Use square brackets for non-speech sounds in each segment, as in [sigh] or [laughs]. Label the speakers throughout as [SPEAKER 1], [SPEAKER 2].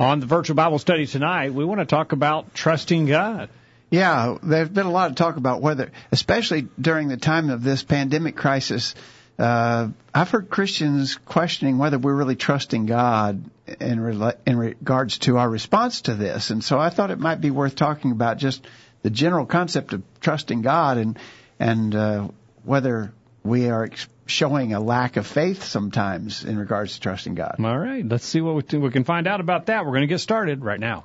[SPEAKER 1] On the virtual Bible study tonight, we want to talk about trusting God.
[SPEAKER 2] Yeah, there's been a lot of talk about whether, especially during the time of this pandemic crisis, uh, I've heard Christians questioning whether we're really trusting God in, in regards to our response to this. And so I thought it might be worth talking about just the general concept of trusting God and, and, uh, whether we are ex- showing a lack of faith sometimes in regards to trusting God.
[SPEAKER 1] All right, let's see what we, we can find out about that. We're going to get started right now.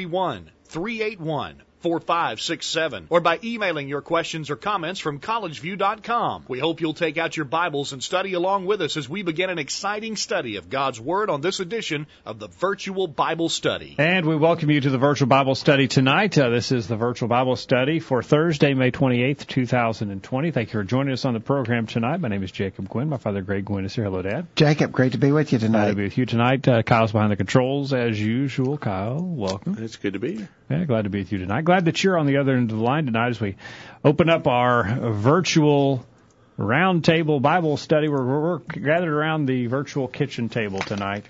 [SPEAKER 3] 331 381 4567 or by emailing your questions or comments from collegeview.com. We hope you'll take out your Bibles and study along with us as we begin an exciting study of God's Word on this edition of the Virtual Bible Study.
[SPEAKER 1] And we welcome you to the Virtual Bible Study tonight. Uh, this is the Virtual Bible Study for Thursday, May 28th, 2020. Thank you for joining us on the program tonight. My name is Jacob Gwynn. My father, Greg Gwynn, is here. Hello, Dad.
[SPEAKER 2] Jacob, great to be with you tonight.
[SPEAKER 1] Glad to
[SPEAKER 2] tonight.
[SPEAKER 1] be with you tonight. Uh, Kyle's behind the controls as usual. Kyle, welcome.
[SPEAKER 4] It's good to be here.
[SPEAKER 1] Yeah, glad to be with you tonight. Glad that you're on the other end of the line tonight as we open up our virtual roundtable Bible study. We're, we're, gathered around the virtual kitchen table tonight,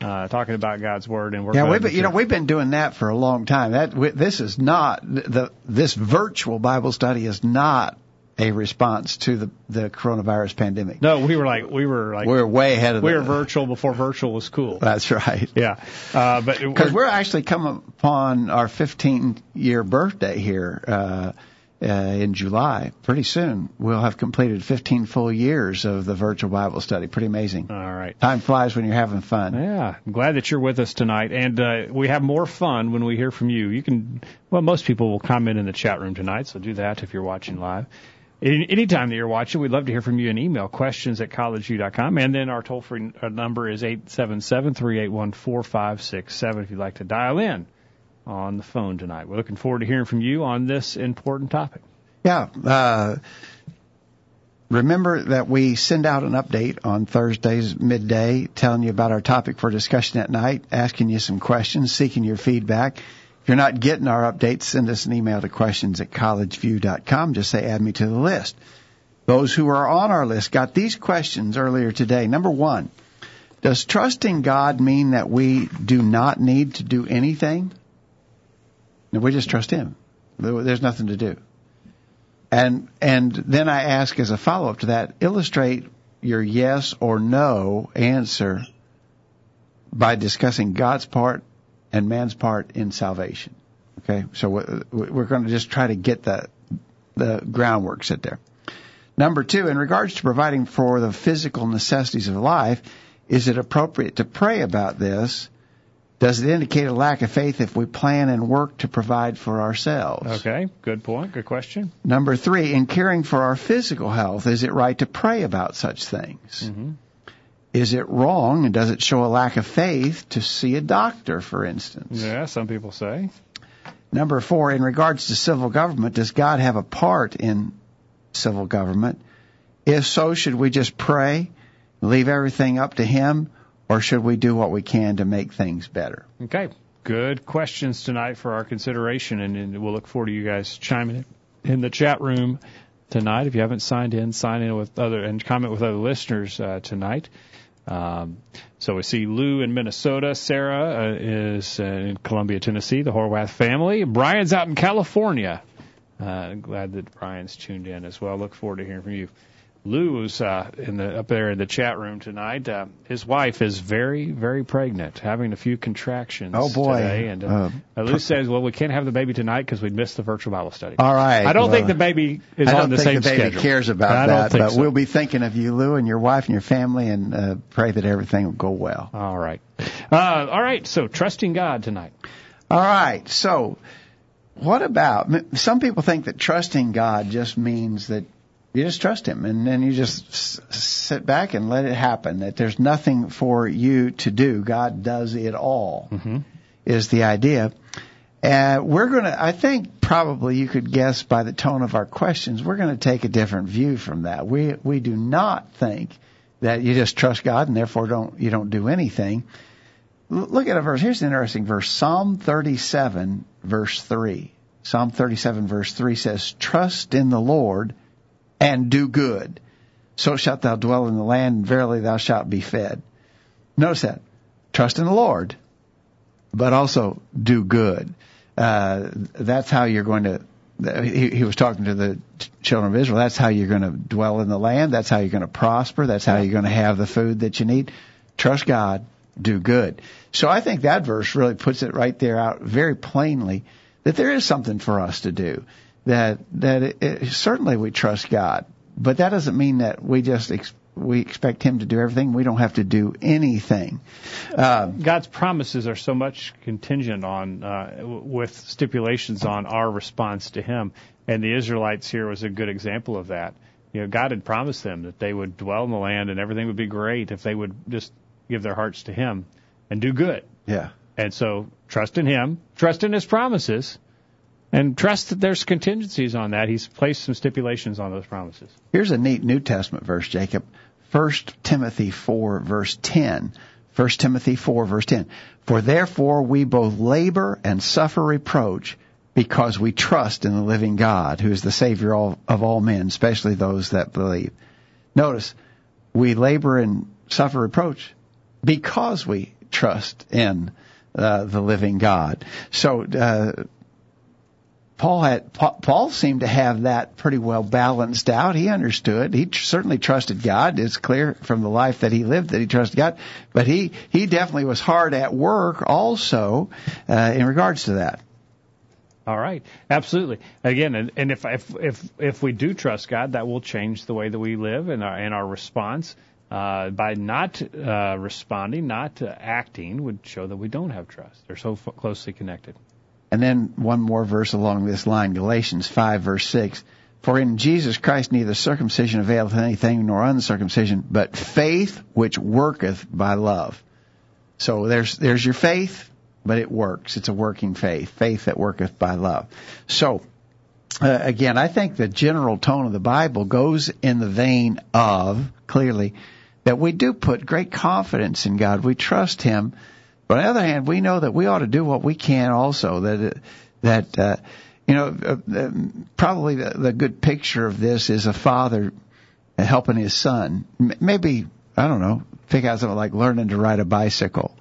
[SPEAKER 1] uh, talking about God's Word. And we're
[SPEAKER 2] Yeah, we've been, you know we've been doing that for a long time. That we- this is not the this virtual Bible study is not a response to the the coronavirus pandemic.
[SPEAKER 1] no, we were like we were like
[SPEAKER 2] We're way ahead of
[SPEAKER 1] we
[SPEAKER 2] the,
[SPEAKER 1] were virtual before virtual was cool.
[SPEAKER 2] That's right.
[SPEAKER 1] Yeah, uh, but
[SPEAKER 2] Because we're actually coming upon our 15 year birthday here uh, uh, in July. Pretty soon, we'll have completed 15 full years of the virtual Bible study. Pretty amazing.
[SPEAKER 1] all right.
[SPEAKER 2] Time flies when you're having fun.
[SPEAKER 1] Yeah, I'm glad that you're with us tonight, and uh, we have more fun when we hear from you. You can, well, most people will comment in the chat room tonight, so do that if you're watching live. Any anytime that you're watching, we'd love to hear from you in email, questions at collegeview.com, and then our toll-free uh, number is eight seven seven three eight one four five six seven. if you'd like to dial in on the phone tonight. We're looking forward to hearing from you on this important topic.
[SPEAKER 2] Yeah. Uh, remember that we send out an update on Thursdays midday telling you about our topic for discussion at night, asking you some questions, seeking your feedback. If you're not getting our updates, send us an email to questions at collegeview.com. Just say add me to the list. Those who are on our list got these questions earlier today. Number one, does trusting God mean that we do not need to do anything? No, we just trust Him. There's nothing to do. And and then I ask as a follow up to that, illustrate your yes or no answer by discussing God's part and man's part in salvation. Okay, so we- we're going to just try to get the the groundwork set there. Number two, in regards to providing for the physical necessities of life, is it appropriate to pray about this? Does it indicate a lack of faith if we plan and work to provide for ourselves?
[SPEAKER 1] Okay, good point, good question.
[SPEAKER 2] Number three, in caring for our physical health, is it right to pray about such things?
[SPEAKER 1] hmm
[SPEAKER 2] Is it wrong and does it show a lack of faith to see a doctor, for instance?
[SPEAKER 1] Yeah, some people say.
[SPEAKER 2] Number four, in regards to civil government, does God have a part in civil government? If so, should we just pray, leave everything up to Him, or should we do what we can to make things better?
[SPEAKER 1] Okay, good questions tonight for our consideration, and, and we'll look forward to you guys chiming in in the chat room tonight. If you haven't signed in, sign in with other and comment with other listeners uh, tonight. Um, so we see Lou in Minnesota. Sarah uh, is uh, in Columbia, Tennessee. The Horwath family. Brian's out in California. Uh, glad that Brian's tuned in as well. Look forward to hearing from you. Lou's uh, in the up there in the chat room tonight. Uh, his wife is very, very pregnant, having a few contractions.
[SPEAKER 2] Oh, boy.
[SPEAKER 1] Today. And uh,
[SPEAKER 2] Uh,
[SPEAKER 1] Lou says, "Well, we can't have the baby tonight because we'd missed the virtual Bible study."
[SPEAKER 2] All right.
[SPEAKER 1] I don't think the baby is on the same schedule.
[SPEAKER 2] I don't think the baby
[SPEAKER 1] schedule.
[SPEAKER 2] cares about that, but
[SPEAKER 1] so.
[SPEAKER 2] we'll be thinking of you, Lou, and your wife and your family, and uh, pray that everything will go well.
[SPEAKER 1] All right. Uh, all right. So trusting God tonight.
[SPEAKER 2] All right. So, what about some people think that trusting God just means that You just trust Him, and then you just s- sit back and let it happen. That there's nothing for you to do. God does it all.
[SPEAKER 1] Mm-hmm.
[SPEAKER 2] Is the idea. Uh, we're going to, I think probably you could guess by the tone of our questions, we're going to take a different view from that. We, we do not think that you just trust God and therefore don't, you don't do anything. L- look at a verse. Here's an interesting verse. Psalm 37 verse 3. Psalm 37 verse 3 says, trust in the Lord and do good. So shalt thou dwell in the land and verily thou shalt be fed. Notice that. Trust in the Lord, but also do good uh, that's how you're going to. He, he was talking to the children of Israel. That's how you're going to dwell in the land. That's how you're going to prosper. That's how you're going to have the food that you need. Trust God, do good. So I think that verse really puts it right there out very plainly that there is something for us to do. That that it, it, certainly we trust God, but that doesn't mean that we just ex- we expect Him to do everything. We don't have to do anything.
[SPEAKER 1] Uh, God's promises are so much contingent on uh, with stipulations on our response to Him, and the Israelites here was a good example of that. You know, God had promised them that they would dwell in the land and everything would be great if they would just give their hearts to Him and do good.
[SPEAKER 2] Yeah.
[SPEAKER 1] And so trust in Him, trust in His promises, and trust that there's contingencies on that. He's placed some stipulations on those promises.
[SPEAKER 2] Here's a neat New Testament verse, Jacob. 1 Timothy 4 verse 10. 1 Timothy 4 verse 10. For therefore we both labor and suffer reproach because we trust in the living God, who is the Savior of all men, especially those that believe. Notice, we labor and suffer reproach because we trust in uh, the living God. So, uh, Paul had Paul seemed to have that pretty well balanced out. He understood. He certainly trusted God. It's clear from the life that he lived that he trusted God. But he he definitely was hard at work also uh, in regards to that.
[SPEAKER 1] All right, absolutely. Again, and, and if if if if we do trust God, that will change the way that we live and our and our response. Uh, by not uh, responding, not acting, would show that we don't have trust. They're so f- closely connected.
[SPEAKER 2] And then one more verse along this line, Galatians 5 verse 6. For in Jesus Christ neither circumcision availeth anything nor uncircumcision, but faith which worketh by love. So there's, there's your faith, but it works. It's a working faith. Faith that worketh by love. So, uh, again, I think the general tone of the Bible goes in the vein of, clearly, that we do put great confidence in God. We trust Him but on the other hand, we know that we ought to do what we can also. That that uh, you know uh, probably the, the good picture of this is a father helping his son. Maybe I don't know. Pick out something like learning to ride a bicycle.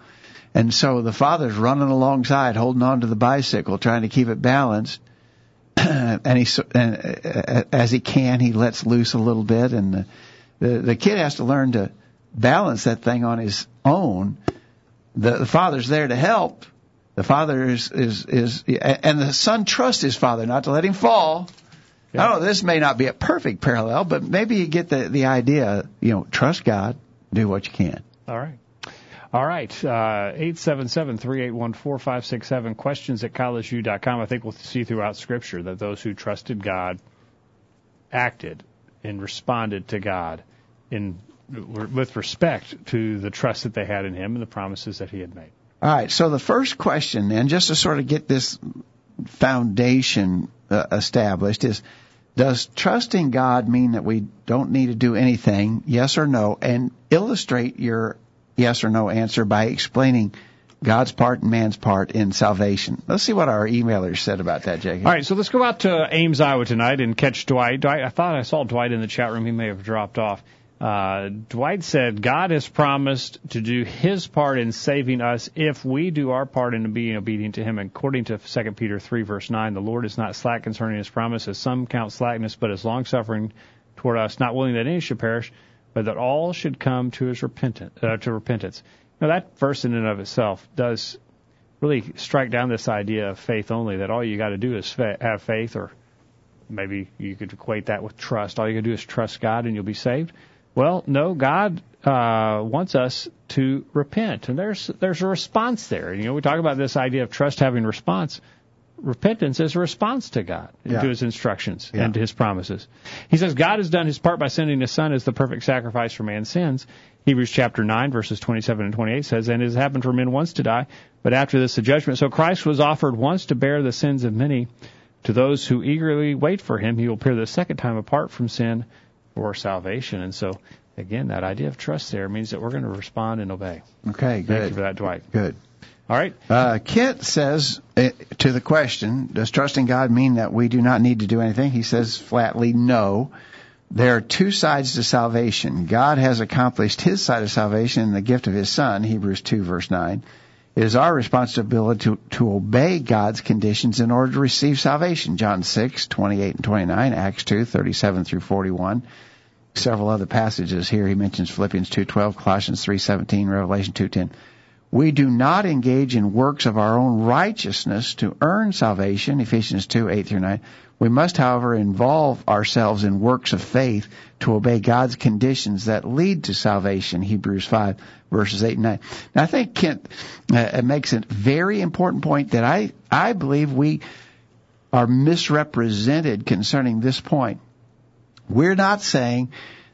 [SPEAKER 2] And so the father's running alongside, holding on to the bicycle, trying to keep it balanced. [clears throat] and he, and uh, as he can, he lets loose a little bit, and the, the the kid has to learn to balance that thing on his own the, the father's there to help. The father is, is, is, and the son trusts his father not to let him fall. Yeah. I don't know, this may not be a perfect parallel, but maybe you get the, the idea, you know, trust God, do what you can.
[SPEAKER 1] All right. All right. Uh, 877-381-4567, questions at collegeview.com. I think we'll see throughout Scripture that those who trusted God acted and responded to God in with respect to the trust that they had in him and the promises that he had made.
[SPEAKER 2] All right. So the first question, then, just to sort of get this foundation uh, established, is does trusting God mean that we don't need to do anything? Yes or no? And illustrate your yes or no answer by explaining God's part and man's part in salvation. Let's see what our emailers said about that, Jacob.
[SPEAKER 1] All right, so let's go out to Ames, Iowa tonight and catch Dwight. Dwight I thought I saw Dwight in the chat room. He may have dropped off. Uh, Dwight said, God has promised to do his part in saving us if we do our part in being obedient to him. According to 2 Peter 3, verse 9, the Lord is not slack concerning his promise, as some count slackness, but is long suffering toward us, not willing that any should perish, but that all should come to his repentance, uh, to repentance. Now, that verse in and of itself does really strike down this idea of faith only, that all you got to do is fa- have faith, or maybe you could equate that with trust. All you got to do is trust God and you'll be saved. Well, no, God uh, wants us to repent, and there's there's a response there. You know, we talk about this idea of trust having response. repentance is a response to God,
[SPEAKER 2] Yeah.
[SPEAKER 1] to His instructions,
[SPEAKER 2] Yeah.
[SPEAKER 1] and to His promises. He says God has done His part by sending His Son as the perfect sacrifice for man's sins. Hebrews chapter 9, verses 27 and 28 says, And it has happened for men once to die, but after this the judgment. So Christ was offered once to bear the sins of many. To those who eagerly wait for Him, He will appear the second time apart from sin for salvation. And so, again, that idea of trust there means that we're going to respond and obey.
[SPEAKER 2] Okay,
[SPEAKER 1] Thank you for that, Dwight.
[SPEAKER 2] Good.
[SPEAKER 1] All right.
[SPEAKER 2] Uh, Kit says uh, to the question, does trusting God mean that we do not need to do anything? He says flatly, no. There are two sides to salvation. God has accomplished his side of salvation in the gift of his Son, Hebrews 2 verse 9. It is our responsibility to, to obey God's conditions in order to receive salvation. John 6, 28 and 29, Acts 2, 37 through 41. Several other passages here. He mentions Philippians 2.12, Colossians 3.17, Revelation 2.10. We do not engage in works of our own righteousness to earn salvation, Ephesians 2, 8 through 9. We must, however, involve ourselves in works of faith to obey God's conditions that lead to salvation, Hebrews 5, verses 8 and 9. Now, I think Kent uh, makes a very important point that I, I believe we are misrepresented concerning this point. We're not saying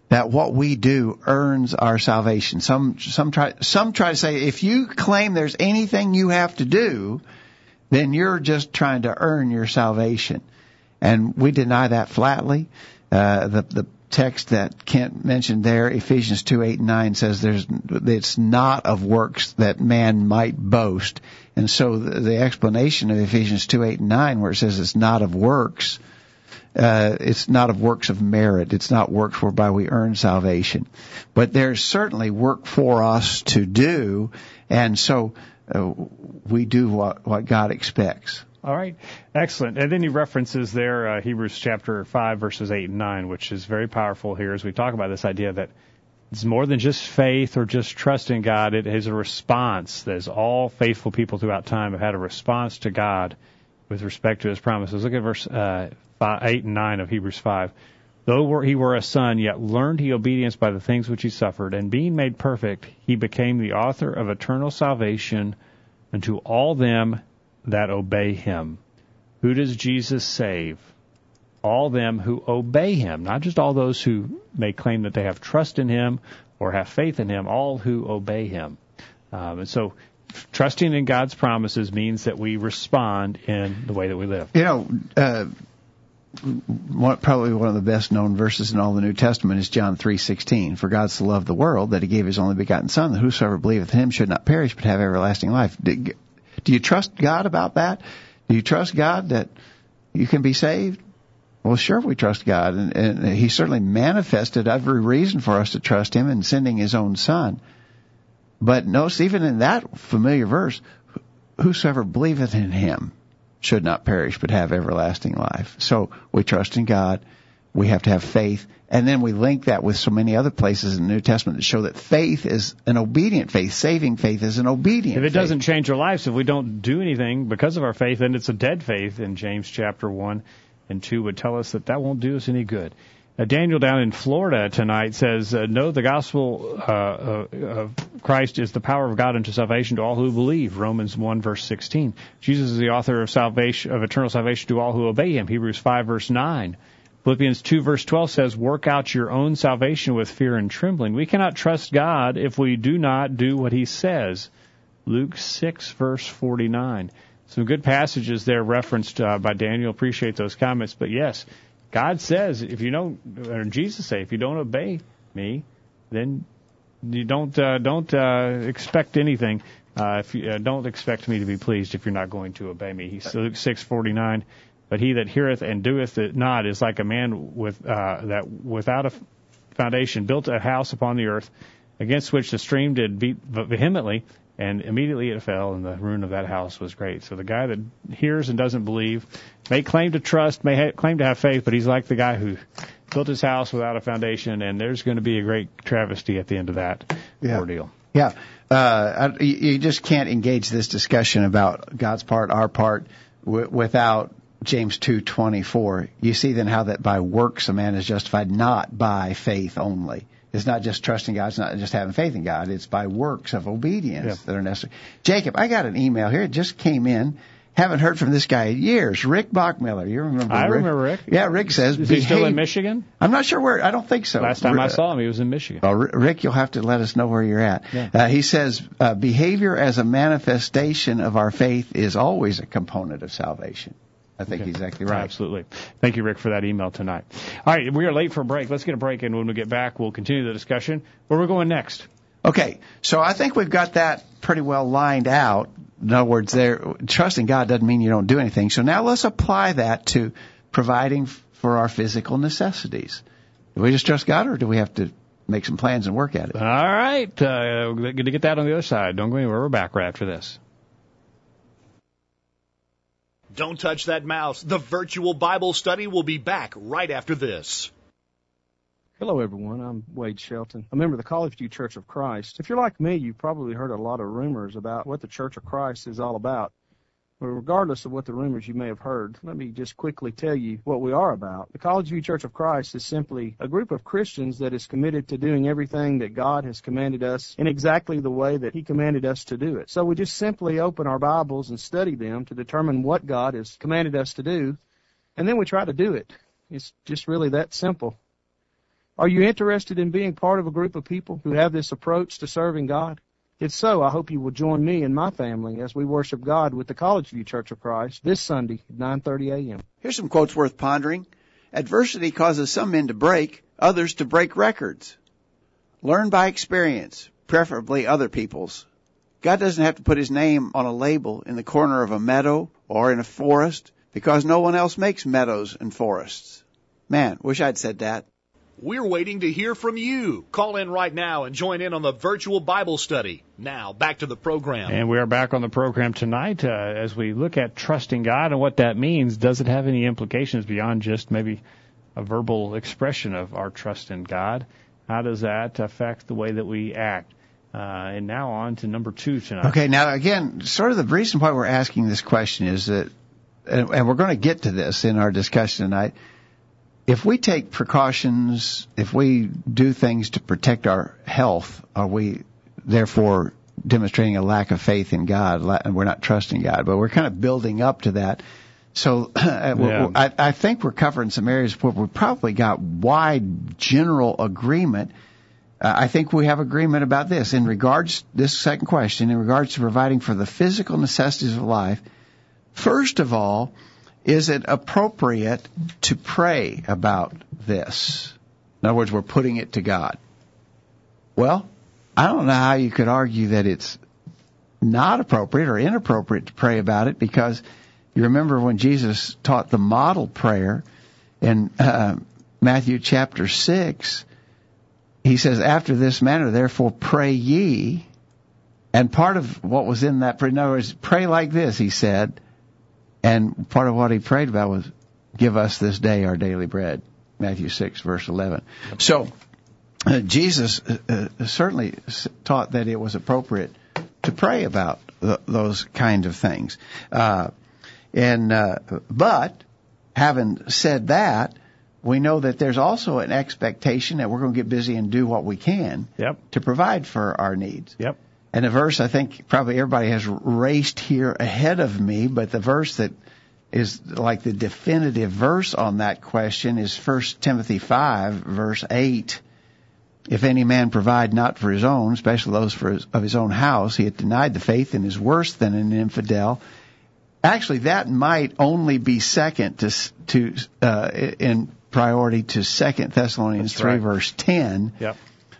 [SPEAKER 2] that what we do earns our salvation. Some some try some try to say if you claim there's anything you have to do, then you're just trying to earn your salvation, and we deny that flatly. Uh, the the text that Kent mentioned there, Ephesians two eight and nine says there's it's not of works that man might boast, and so the, the explanation of Ephesians two eight and nine, where it says it's not of works uh, it's not of works of merit. It's not works whereby we earn salvation. But there's certainly work for us to do, and so uh, we do what, what God expects.
[SPEAKER 1] All right, excellent. And then he references there uh, Hebrews chapter five, verses eight and nine, which is very powerful here as we talk about this idea that it's more than just faith or just trust in God. It is a response. There's all faithful people throughout time have had a response to God with respect to His promises. Look at verse uh, five, eight and nine of Hebrews five. Though he were a son, yet learned he obedience by the things which he suffered, and being made perfect, he became the author of eternal salvation unto all them that obey him. Who does Jesus save? All them who obey him, not just all those who may claim that they have trust in him or have faith in him, all who obey him. Um, and so, trusting in God's promises means that we respond in the way that we live.
[SPEAKER 2] You know, uh, probably one of the best known verses in all the New Testament is John three sixteen. For God so loved the world that He gave His only begotten Son, that whosoever believeth Him should not perish but have everlasting life. Do, do you trust God about that? Do you trust God that you can be saved? Well, sure, we trust God, and, and He certainly manifested every reason for us to trust Him in sending His own Son. But notice, even in that familiar verse, whosoever believeth in Him should not perish but have everlasting life. So we trust in God. We have to have faith. And then we link that with so many other places in the New Testament that show that faith is an obedient faith. Saving faith is an obedient
[SPEAKER 1] If it
[SPEAKER 2] faith.
[SPEAKER 1] doesn't change our lives, if we don't do anything because of our faith, then it's a dead faith. And James chapter 1 and 2 would tell us that that won't do us any good. Uh, Daniel down in Florida tonight says, uh, "No, the gospel uh, uh, of Christ is the power of God unto salvation to all who believe." Romans one verse sixteen. Jesus is the author of salvation of eternal salvation to all who obey Him. Hebrews five verse nine. Philippians 2 verse 12 says, work out your own salvation with fear and trembling. We cannot trust God if we do not do what He says. Luke 6 verse 49. Some good passages there referenced uh, by Daniel. Appreciate those comments. But yes, God says if you don't, or Jesus say, if you don't obey me, then you don't uh, don't uh, expect anything. Uh, if you uh, don't expect me to be pleased if you're not going to obey me. He's Luke six forty nine. But he that heareth and doeth it not is like a man with uh, that without a foundation built a house upon the earth, against which the stream did beat vehemently, and immediately it fell, and the ruin of that house was great. So the guy that hears and doesn't believe may claim to trust, may ha- claim to have faith, but he's like the guy who built his house without a foundation, and there's going to be a great travesty at the end of that
[SPEAKER 2] Yeah.
[SPEAKER 1] ordeal.
[SPEAKER 2] Yeah, uh, I- you you just can't engage this discussion about God's part, our part, w- without James two twenty four. You see then how that by works a man is justified, not by faith only. It's not just trusting God. It's not just having faith in God. It's by works of obedience
[SPEAKER 1] Yeah.
[SPEAKER 2] that are necessary. Jacob, I got an email here. It just came in, haven't heard from this guy in years. Rick Bachmiller, you remember?
[SPEAKER 1] I
[SPEAKER 2] Rick?
[SPEAKER 1] remember Rick.
[SPEAKER 2] Yeah, Rick says.
[SPEAKER 1] Is he still in Michigan?
[SPEAKER 2] I'm not sure where. I don't think so.
[SPEAKER 1] Last time I
[SPEAKER 2] Ri-
[SPEAKER 1] saw him, he was in Michigan.
[SPEAKER 2] Well, Rick, you'll have to let us know where you're at.
[SPEAKER 1] Yeah.
[SPEAKER 2] Uh, he says uh, behavior as a manifestation of our faith is always a component of salvation. I think
[SPEAKER 1] Okay.
[SPEAKER 2] exactly right.
[SPEAKER 1] Absolutely. Thank you, Rick, for that email tonight. All right, we are late for a break. Let's get a break, and when we get back, we'll continue the discussion. Where we're going next?
[SPEAKER 2] Okay, so I think we've got that pretty well lined out. In other words, there trusting God doesn't mean you don't do anything. So now let's apply that to providing for our physical necessities. Do we just trust God, or do we have to make some plans and work at it?
[SPEAKER 1] All right, uh, going to get that on the other side. Don't go anywhere. We're back right after this.
[SPEAKER 3] Don't touch that mouse. The virtual Bible study will be back right after this.
[SPEAKER 4] Hello, everyone. I'm Wade Shelton, a member of the College View Church of Christ. If you're like me, you've probably heard a lot of rumors about what the Church of Christ is all about. But regardless of what the rumors you may have heard, let me just quickly tell you what we are about. The College View Church of Christ is simply a group of Christians that is committed to doing everything that God has commanded us in exactly the way that He commanded us to do it. So we just simply open our Bibles and study them to determine what God has commanded us to do, and then we try to do it. It's just really that simple. Are you interested in being part of a group of people who have this approach to serving God? If so, I hope you will join me and my family as we worship God with the College View Church of Christ this Sunday at 9:30 a.m.
[SPEAKER 5] Here's some quotes worth pondering. Adversity causes some men to break, others to break records. Learn by experience, preferably other people's. God doesn't have to put his name on a label in the corner of a meadow or in a forest because no one else makes meadows and forests. Man, wish I'd said that.
[SPEAKER 3] We're waiting to hear from you. Call in right now and join in on the virtual Bible study. Now, back to the program.
[SPEAKER 1] And we are back on the program tonight uh, as we look at trusting God and what that means. Does it have any implications beyond just maybe a verbal expression of our trust in God? How does that affect the way that we act? Uh, and now on to number two tonight.
[SPEAKER 2] Okay, now again, sort of the reason why we're asking this question is that, and, and we're going to get to this in our discussion tonight. If we take precautions, if we do things to protect our health, are we therefore demonstrating a lack of faith in God? And we're not trusting God, but we're kind of building up to that. So [clears throat]
[SPEAKER 1] Yeah.
[SPEAKER 2] I, I think we're covering some areas where we probably got wide general agreement uh, I think we have agreement about this. In regards, this second question, in regards to providing for the physical necessities of life, first of all, is it appropriate to pray about this? In other words, we're putting it to God. Well, I don't know how you could argue that it's not appropriate or inappropriate to pray about it because you remember when Jesus taught the model prayer in uh, Matthew chapter 6, he says, after this manner, therefore pray ye. And part of what was in that prayer, in other words, pray like this, he said. And part of what he prayed about was, give us this day our daily bread. Matthew 6, verse 11. So, uh, Jesus uh, uh, certainly taught that it was appropriate to pray about th- those kind of things. Uh, and, uh, but, having said that, we know that there's also an expectation that we're going to get busy and do what we can
[SPEAKER 1] Yep.
[SPEAKER 2] to provide for our needs.
[SPEAKER 1] Yep.
[SPEAKER 2] And the verse, I think probably everybody has raced here ahead of me, but the verse that is like the definitive verse on that question is 1 Timothy 5, verse 8. If any man provide not for his own, especially those for his, of his own house, he hath denied the faith and is worse than an infidel. Actually, that might only be second to to uh, in priority to Second Thessalonians
[SPEAKER 1] That's
[SPEAKER 2] three,
[SPEAKER 1] right.
[SPEAKER 2] verse ten.
[SPEAKER 1] Yep.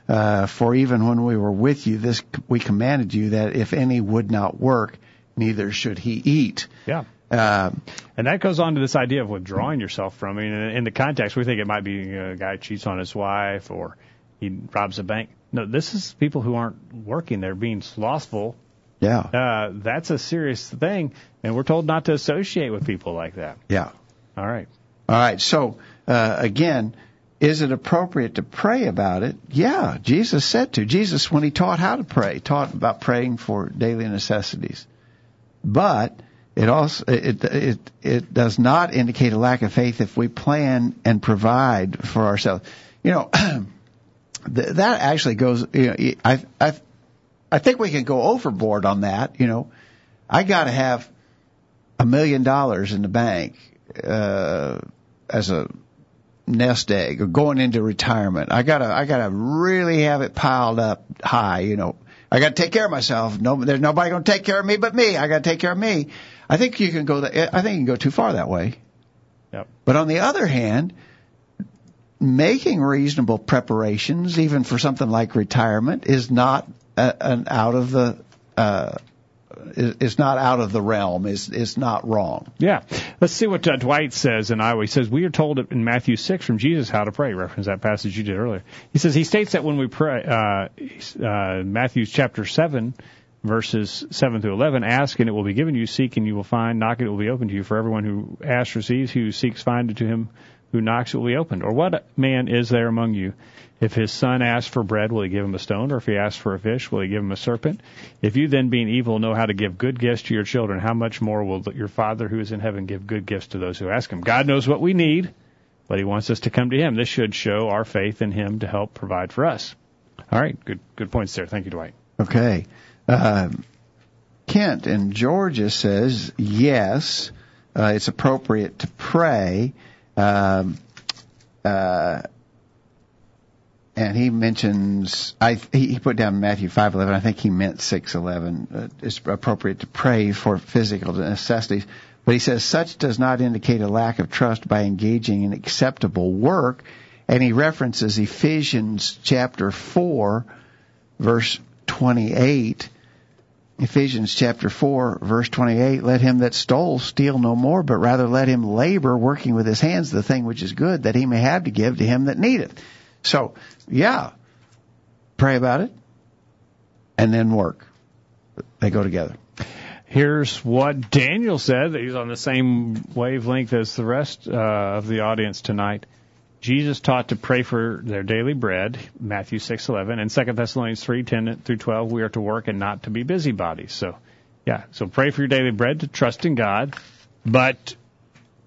[SPEAKER 2] Uh, for even when we were with you, this we commanded you that if any would not work, neither should he eat.
[SPEAKER 1] Yeah.
[SPEAKER 2] Uh,
[SPEAKER 1] And that goes on to this idea of withdrawing yourself from. I mean, in in the context, we think it might be you know, a guy cheats on his wife or he robs a bank. No, this is people who aren't working; they're being slothful.
[SPEAKER 2] yeah,
[SPEAKER 1] Uh, that's a serious thing, and we're told not to associate with people like that.
[SPEAKER 2] yeah.
[SPEAKER 1] All right.
[SPEAKER 2] All right. So uh, again, is it appropriate to pray about it? Yeah, Jesus said to. Jesus, when he taught how to pray, taught about praying for daily necessities. But it also it it it does not indicate a lack of faith if we plan and provide for ourselves. You know, [clears throat] th- that actually goes. You know, I I I think we can go overboard on that. You know, I got to have a million dollars in the bank uh, as a nest egg or going into retirement. I gotta I gotta really have it piled up high. You know, I gotta take care of myself. No, there's nobody gonna take care of me but me. I gotta take care of me. I think you can go. That, I think you can go too far that way.
[SPEAKER 1] Yep.
[SPEAKER 2] But on the other hand, making reasonable preparations, even for something like retirement, is not a, an out of the uh, is not out of the realm. is is not wrong.
[SPEAKER 1] Yeah. Let's see what uh, Dwight says in Iowa. He says we are told in Matthew six from Jesus how to pray. Reference that passage you did earlier. He says he states that when we pray, uh, uh, Matthew chapter seven. Verses 7 through 11, ask and it will be given you, seek and you will find, knock and it will be opened to you. For everyone who asks receives, who seeks finds it to him who knocks it will be opened. Or what man is there among you if his son asks for bread, will he give him a stone? Or if he asks for a fish, will he give him a serpent? If you then, being evil, know how to give good gifts to your children, how much more will your Father who is in heaven give good gifts to those who ask him? God knows what we need, but he wants us to come to him. This should show our faith in him to help provide for us. All right, good good points there. Thank you, Dwight.
[SPEAKER 2] Okay. Uh, Kent in Georgia says yes, uh, it's appropriate to pray. Um, uh, and he mentions I he put down Matthew five eleven. I think he meant six eleven. Uh, it's appropriate to pray for physical necessities, but he says such does not indicate a lack of trust by engaging in acceptable work, and he references Ephesians chapter four, verse twenty eight. Ephesians chapter 4 verse 28, let him that stole steal no more, but rather let him labor working with his hands the thing which is good that he may have to give to him that needeth. So, yeah, pray about it and then work. They go together.
[SPEAKER 1] Here's what Daniel said. He's on the same wavelength as the rest uh, of the audience tonight. Jesus taught to pray for their daily bread, Matthew 6:11, and 2 Thessalonians 3:10 through 12. We are to work and not to be busybodies. So, yeah, so pray for your daily bread to trust in God, but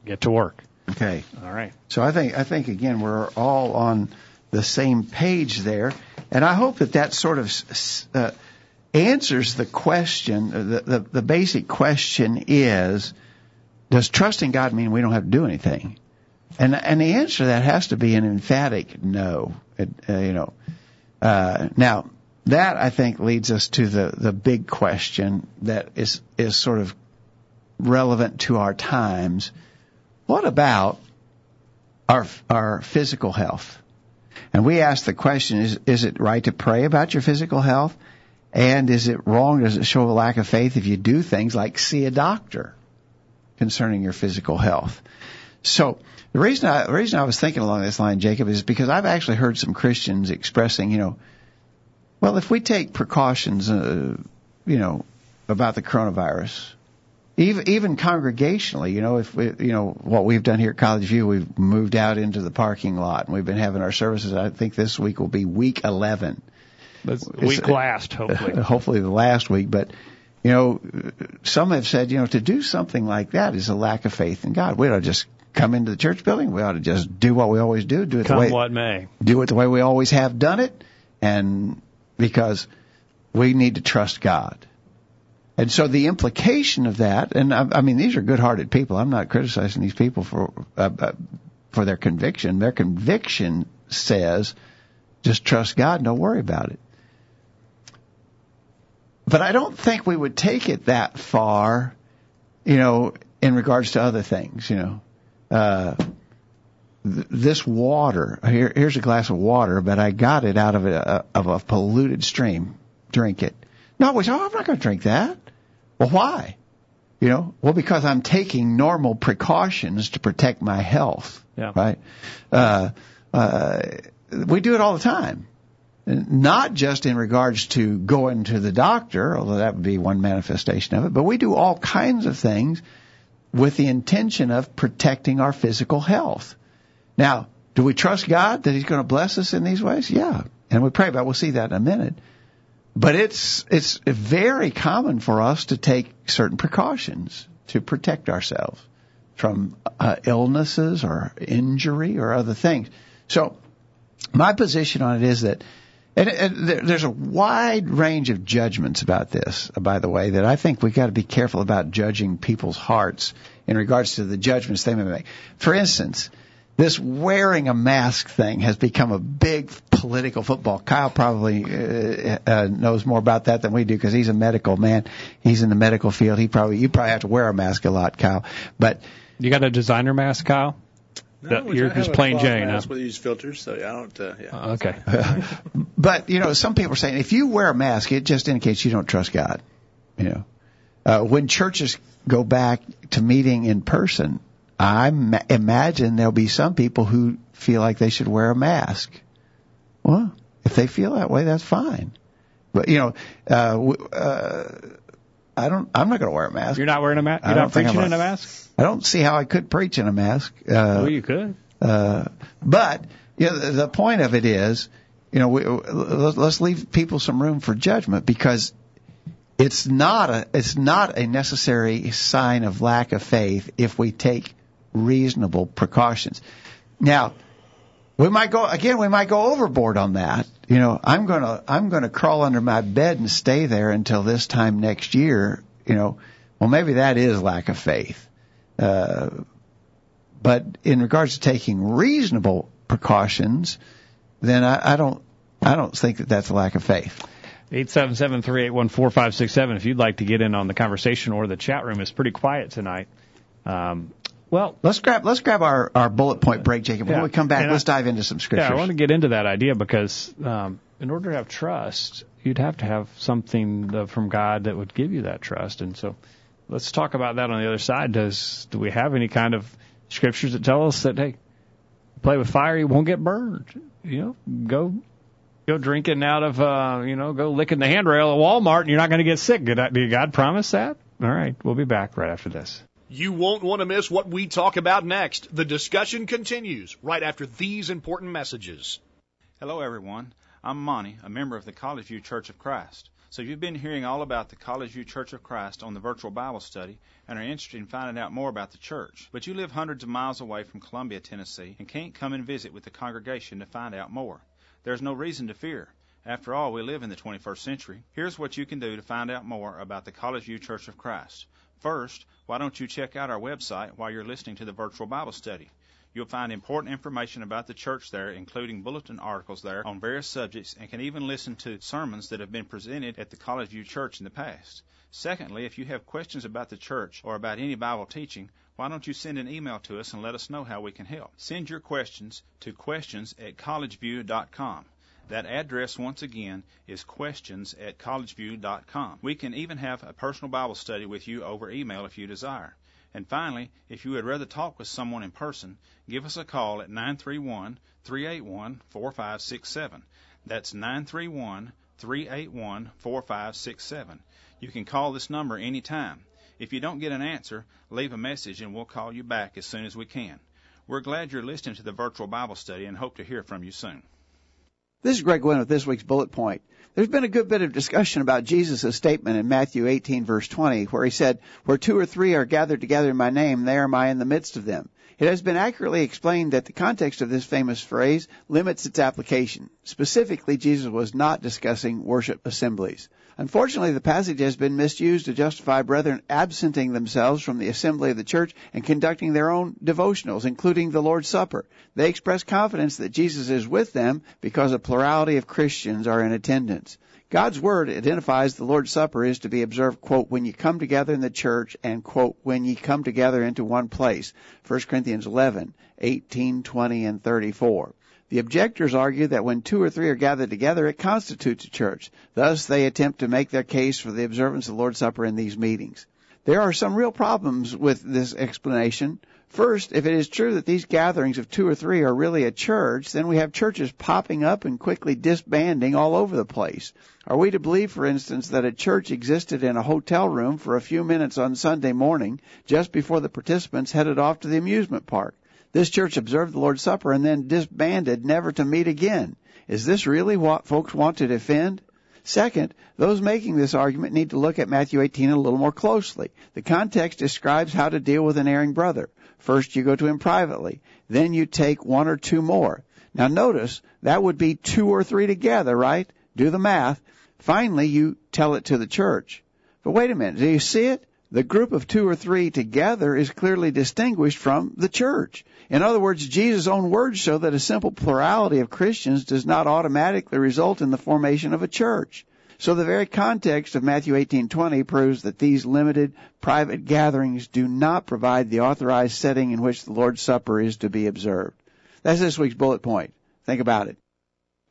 [SPEAKER 1] get to work.
[SPEAKER 2] Okay.
[SPEAKER 1] All right.
[SPEAKER 2] So I think I think again we're all on the same page there. And I hope that that sort of uh, answers the question. Uh, the, the, the basic question is, does trusting God mean we don't have to do anything? And and the answer to that has to be an emphatic no. It, uh, you know. Uh, now that I think leads us to the the big question that is is sort of relevant to our times. What about our our physical health? And we ask the question, is, is it right to pray about your physical health? And is it wrong? Does it show a lack of faith if you do things like see a doctor concerning your physical health? So the reason I, the reason I was thinking along this line, Jacob, is because I've actually heard some Christians expressing, you know, well, if we take precautions, uh, you know, about the coronavirus, even even congregationally, you know, if we, you know what we've done here at College View, we've moved out into the parking lot and we've been having our services. I think this week will be week 11.
[SPEAKER 1] That's week last, hopefully. [laughs]
[SPEAKER 2] hopefully the last week, but you know, some have said, you know, to do something like that is a lack of faith in God. We ought to just come into the church building. We ought to just do what we always do. Do it
[SPEAKER 1] come
[SPEAKER 2] the way
[SPEAKER 1] what may.
[SPEAKER 2] Do it the way we always have done it, and because we need to trust God. And so the implication of that, and I, I mean, these are good-hearted people. I'm not criticizing these people for uh, uh, for their conviction. Their conviction says, just trust God, don't worry about it. But I don't think we would take it that far, you know, in regards to other things. You know, uh, th- this water here, here's a glass of water, but I got it out of a of a polluted stream. Drink it. No, we say, oh, I'm not going to drink that. Well, why? You know, well, because I'm taking normal precautions to protect my health.
[SPEAKER 1] Yeah.
[SPEAKER 2] Right. Uh, uh, we do it all the time. Not just in regards to going to the doctor, although that would be one manifestation of it, but we do all kinds of things with the intention of protecting our physical health. Now, do we trust God that He's going to bless us in these ways? Yeah. And we pray about, we'll see that in a minute. But it's it's very common for us to take certain precautions to protect ourselves from uh, illnesses or injury or other things. So my position on it is that And, and there, there's a wide range of judgments about this, by the way, that I think we've got to be careful about judging people's hearts in regards to the judgments they may make. For instance, this wearing a mask thing has become a big political football. Kyle probably uh, uh, knows more about that than we do because he's a medical man. He's in the medical field. He probably you probably have to wear a mask a lot, Kyle. But
[SPEAKER 1] you got a designer mask, Kyle?
[SPEAKER 6] No,
[SPEAKER 1] you're just plain Jane,
[SPEAKER 6] huh?
[SPEAKER 1] We
[SPEAKER 6] use filters, so yeah, I don't. Uh, yeah.
[SPEAKER 1] Uh, okay. [laughs]
[SPEAKER 2] but you know, some people are saying if you wear a mask, it just indicates you don't trust God. You know, uh, when churches go back to meeting in person, I ma- imagine there'll be some people who feel like they should wear a mask. Well, if they feel that way, that's fine. But you know, uh, uh, I don't. I'm not going to wear a mask.
[SPEAKER 1] You're not wearing a mask. You're not preaching in a mask.
[SPEAKER 2] I don't see how I could preach in a mask. Uh,
[SPEAKER 1] well, you could.
[SPEAKER 2] Uh, but you know, the, point of it is, you know, we, let's leave people some room for judgment because it's not a it's not a necessary sign of lack of faith if we take reasonable precautions. Now, we might go again. We might go overboard on that. You know, I'm gonna I'm gonna crawl under my bed and stay there until this time next year. You know, well maybe that is lack of faith. Uh, but in regards to taking reasonable precautions, then I, I don't I don't think that that's a lack of faith.
[SPEAKER 1] Eight seven seven three eight one four five six seven. If you'd like to get in on the conversation or the chat room, is pretty quiet tonight. Um, well,
[SPEAKER 2] let's grab let's grab our, our bullet point break, Jacob. When yeah, we come back, let's I, dive into some scriptures.
[SPEAKER 1] Yeah, I want to get into that idea because um, in order to have trust, you'd have to have something from God that would give you that trust, and so let's talk about that on the other side. Does do we have any kind of scriptures that tell us that hey, play with fire, you won't get burned. You know, go go drinking out of uh, you know, go licking the handrail at Walmart, and you're not going to get sick. Did, I, did God promise that? All right, we'll be back right after this.
[SPEAKER 3] You won't want to miss what we talk about next. The discussion continues right after these important messages.
[SPEAKER 7] Hello, everyone. I'm Monty, a member of the College View Church of Christ. So you've been hearing all about the College View Church of Christ on the virtual Bible study and are interested in finding out more about the church. But you live hundreds of miles away from Columbia, Tennessee, and can't come and visit with the congregation to find out more. There's no reason to fear. After all, we live in the 21st century. Here's what you can do to find out more about the College View Church of Christ. First, why don't you check out our website while you're listening to the virtual Bible study? You'll find important information about the church there, including bulletin articles there on various subjects, and can even listen to sermons that have been presented at the College View Church in the past. Secondly, if you have questions about the church or about any Bible teaching, why don't you send an email to us and let us know how we can help? Send your questions to questions at collegeview.com. That address, once again, is questions at collegeview.com. We can even have a personal Bible study with you over email if you desire. And finally, if you would rather talk with someone in person, give us a call at 931 381 4567. That's 931 381 4567. You can call this number anytime. If you don't get an answer, leave a message and we'll call you back as soon as we can. We're glad you're listening to the virtual Bible study and hope to hear from you soon.
[SPEAKER 5] This is Greg Gwynn with this week's bullet point. There's been a good bit of discussion about Jesus' statement in Matthew 18 verse 20 where he said, where two or three are gathered together in my name, there am I in the midst of them. It has been accurately explained that the context of this famous phrase limits its application. Specifically, Jesus was not discussing worship assemblies. Unfortunately, the passage has been misused to justify brethren absenting themselves from the assembly of the church and conducting their own devotionals, including the Lord's Supper. They express confidence that Jesus is with them because a plurality of Christians are in attendance. God's Word identifies the Lord's Supper is to be observed, quote, when you come together in the church and, quote, when ye come together into one place. 1 Corinthians 11, 18, 20, and 34. The objectors argue that when two or three are gathered together, it constitutes a church. Thus, they attempt to make their case for the observance of the Lord's Supper in these meetings. There are some real problems with this explanation. First, if it is true that these gatherings of two or three are really a church, then we have churches popping up and quickly disbanding all over the place. Are we to believe, for instance, that a church existed in a hotel room for a few minutes on Sunday morning just before the participants headed off to the amusement park? This church observed the Lord's Supper and then disbanded never to meet again. Is this really what folks want to defend? Second, those making this argument need to look at Matthew 18 a little more closely. The context describes how to deal with an erring brother. First, you go to him privately. Then you take one or two more. Now notice that would be two or three together, right? Do the math. Finally, you tell it to the church. But wait a minute. Do you see it? The group of two or three together is clearly distinguished from the church. In other words, Jesus' own words show that a simple plurality of Christians does not automatically result in the formation of a church. So the very context of Matthew 18:20 proves that these limited private gatherings do not provide the authorized setting in which the Lord's Supper is to be observed. That's this week's bullet point. Think about it.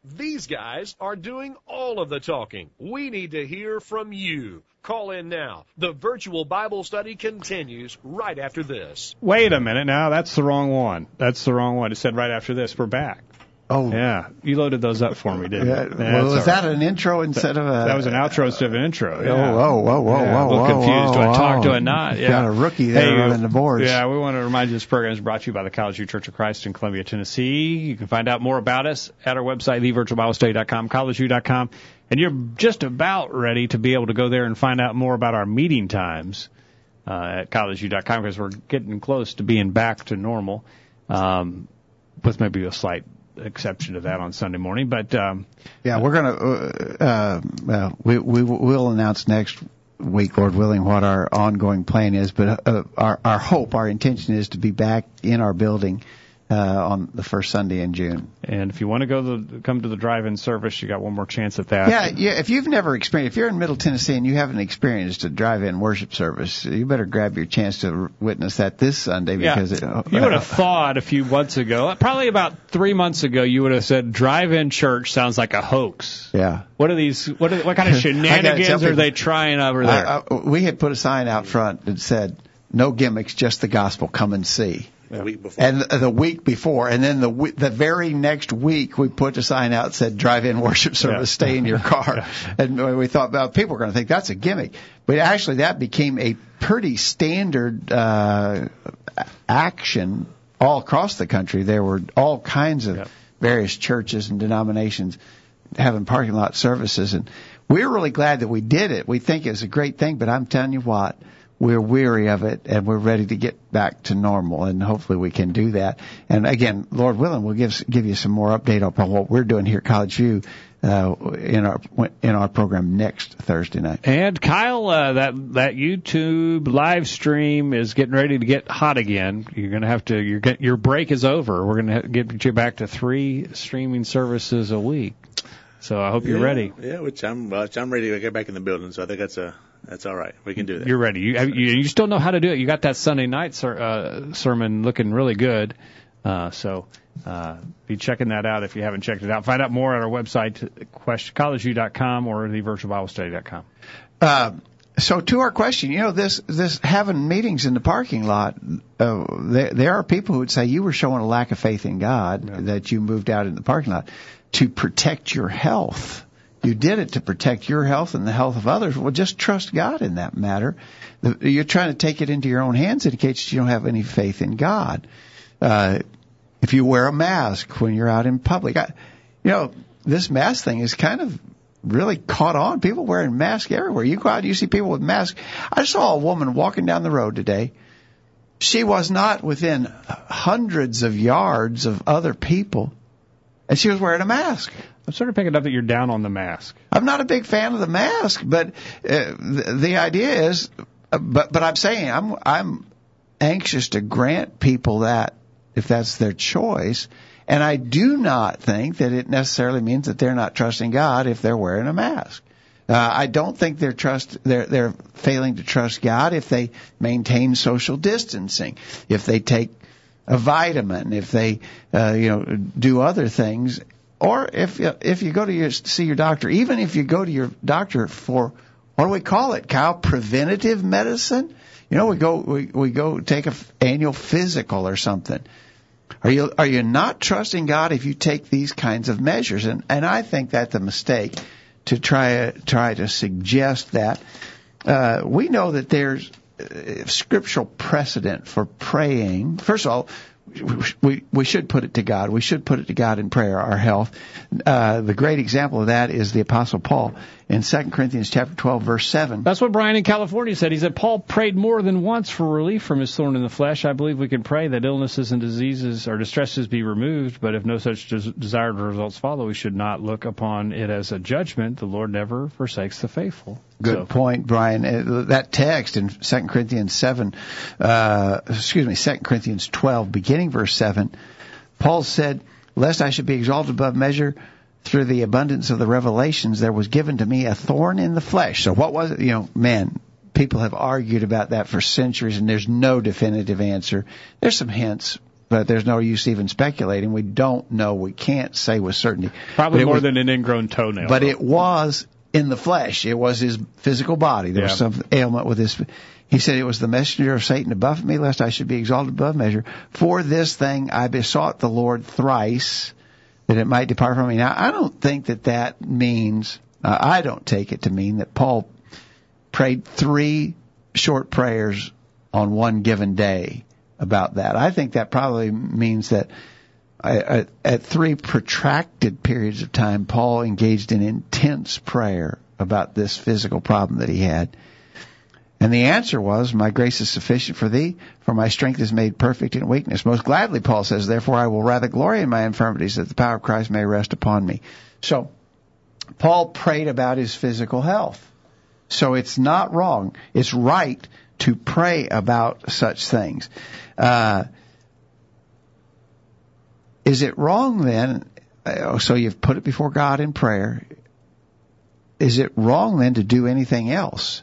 [SPEAKER 8] These guys are doing all of the talking. We need to hear from you. Call in now. The virtual Bible study continues right after this.
[SPEAKER 1] Wait a minute now. That's the wrong one. That's the wrong one. It said right after this. We're back.
[SPEAKER 2] Oh,
[SPEAKER 1] Yeah. You loaded those up for me, didn't
[SPEAKER 2] Yeah,
[SPEAKER 1] you?
[SPEAKER 2] well, was
[SPEAKER 1] all
[SPEAKER 2] that
[SPEAKER 1] right.
[SPEAKER 2] an intro instead of a?
[SPEAKER 1] That was an outro instead of an intro.
[SPEAKER 2] Oh,
[SPEAKER 1] Yeah.
[SPEAKER 2] whoa, whoa, whoa,
[SPEAKER 1] Yeah,
[SPEAKER 2] whoa,
[SPEAKER 1] a little
[SPEAKER 2] whoa,
[SPEAKER 1] confused.
[SPEAKER 2] whoa,
[SPEAKER 1] Do I talk?
[SPEAKER 2] whoa.
[SPEAKER 1] Do I not? Yeah.
[SPEAKER 2] Got a rookie there
[SPEAKER 1] Hey,
[SPEAKER 2] running the boards.
[SPEAKER 1] Yeah, we want to remind you this program is brought to you by the College View Church of Christ in Columbia, Tennessee. You can find out more about us at our website, thevirtualbiblestudy.com, collegeview.com, and you're just about ready to be able to go there and find out more about our meeting times uh, at collegeview.com because we're getting close to being back to normal, um, with maybe a slight exception to that on Sunday morning. But um,
[SPEAKER 2] Yeah, we're gonna. Uh, uh, we we will announce next week, Lord willing, what our ongoing plan is. But uh, our our hope, our intention is to be back in our building uh, on the first Sunday in June.
[SPEAKER 1] and if you want to go the, come to the drive-in service, you got one more chance at that.
[SPEAKER 2] Yeah, yeah. If you've never experienced, if you're in Middle Tennessee and you haven't experienced a drive-in worship service, you better grab your chance to witness that this Sunday
[SPEAKER 1] Yeah.
[SPEAKER 2] because it, uh,
[SPEAKER 1] you would have thought a few months ago, probably about three months ago, you would have said drive-in church sounds like a hoax.
[SPEAKER 2] Yeah.
[SPEAKER 1] What are these? What are, what kind of [laughs] shenanigans are they trying over there?
[SPEAKER 2] I, I, we had put a sign out front that said, "No gimmicks, just the gospel. Come and see."
[SPEAKER 6] The week before.
[SPEAKER 2] And the week before, and then the we- the very next week, we put a sign out that said "Drive-in worship service.
[SPEAKER 1] Yeah.
[SPEAKER 2] Stay in your [laughs] car." and we thought, well, people are going to think that's a gimmick, but actually, that became a pretty standard uh, action all across the country. There were all kinds of
[SPEAKER 1] Yep.
[SPEAKER 2] various churches and denominations having parking lot services, and we're really glad that we did it. We think it's a great thing, but I'm telling you what, we're weary of it, and we're ready to get back to normal, and hopefully we can do that. And again, Lord willing, we'll give give you some more update upon what we're doing here at College View uh, in our in our program next Thursday night.
[SPEAKER 1] and Kyle, uh, that that YouTube live stream is getting ready to get hot again. You're going to have to. Your your break is over. We're going to get you back to three streaming services a week. So I hope you're
[SPEAKER 6] yeah,
[SPEAKER 1] ready.
[SPEAKER 6] Yeah, which I'm well, I'm ready to get back in the building, so I think that's a that's all right. We can do that.
[SPEAKER 1] You're ready. You, you you still know how to do it. You got that Sunday night ser- uh, sermon looking really good. Uh, so uh, be checking that out if you haven't checked it out. Find out more at our website, question, collegeview.com or thevirtualbiblestudy.com.
[SPEAKER 2] Uh, so to our question, you know, this this having meetings in the parking lot, uh, there, there are people who would say you were showing a lack of faith in God that you moved out in the parking lot to protect your health. You did it to protect your health and the health of others. Well, just trust God in that matter. You're trying to take it into your own hands indicates you don't have any faith in God. Uh, if you wear a mask when you're out in public, I, you know, this mask thing is kind of really caught on. People wearing masks everywhere. You go out, you see people with masks. I saw a woman walking down the road today. She was not within hundreds of yards of other people, and she was wearing a mask.
[SPEAKER 1] I'm sort of picking up that you're down on the mask.
[SPEAKER 2] I'm not a big fan of the mask, but uh, the, the idea is, uh, but but I'm saying I'm I'm anxious to grant people that if that's their choice, and I do not think that it necessarily means that they're not trusting God if they're wearing a mask. Uh, I don't think they're trust they're they're failing to trust God if they maintain social distancing, if they take a vitamin, if they uh, you know do other things, or if you- if you go to your see your doctor, even if you go to your doctor for what do we call it, Kyle? Preventative medicine. You know, we go we we go take a annual physical or something. Are you are you not trusting God if you take these kinds of measures? And and I think that's a mistake to try try to suggest that. Uh, we know that there's uh, scriptural precedent for praying. First of all, we we should put it to God. We should put it to God in prayer. Our health. Uh, the great example of that is the Apostle Paul in 2 Corinthians chapter 12 verse 7.
[SPEAKER 1] That's what Brian in California said. He said Paul prayed more than once for relief from his thorn in the flesh. I believe we can pray that illnesses and diseases or distresses be removed, but if no such des- desired results follow, we should not look upon it as a judgment. The Lord never forsakes the faithful.
[SPEAKER 2] Good
[SPEAKER 1] So-
[SPEAKER 2] point, Brian. Uh, That text in 2 Corinthians 7, uh, excuse me, 2 Corinthians 12, beginning verse 7, Paul said, Lest I should be exalted above measure through the abundance of the revelations, there was given to me a thorn in the flesh. So what was it? You know, man, people have argued about that for centuries and there's no definitive answer. There's some hints, but there's no use even speculating. We don't know. We can't say with certainty.
[SPEAKER 1] Probably more
[SPEAKER 2] was-
[SPEAKER 1] than an ingrown toenail.
[SPEAKER 2] but it was in the flesh. It was his physical body. There was some ailment with his. He said it was the messenger of Satan to buffet me, lest I should be exalted above measure. For this thing I besought the Lord thrice, that it might depart from me. Now I don't think that that means. Uh, I don't take it to mean that Paul prayed three short prayers on one given day about that. I think that probably means that I- I- at three protracted periods of time, Paul engaged in intense prayer about this physical problem that he had. And the answer was, My grace is sufficient for thee, for my strength is made perfect in weakness. Most gladly, Paul says, therefore I will rather glory in my infirmities, that the power of Christ may rest upon me. So, Paul prayed about his physical health. So it's not wrong. It's right to pray about such things. Uh, is it wrong then? uh, So you've put it before God in prayer. Is it wrong then to do anything else?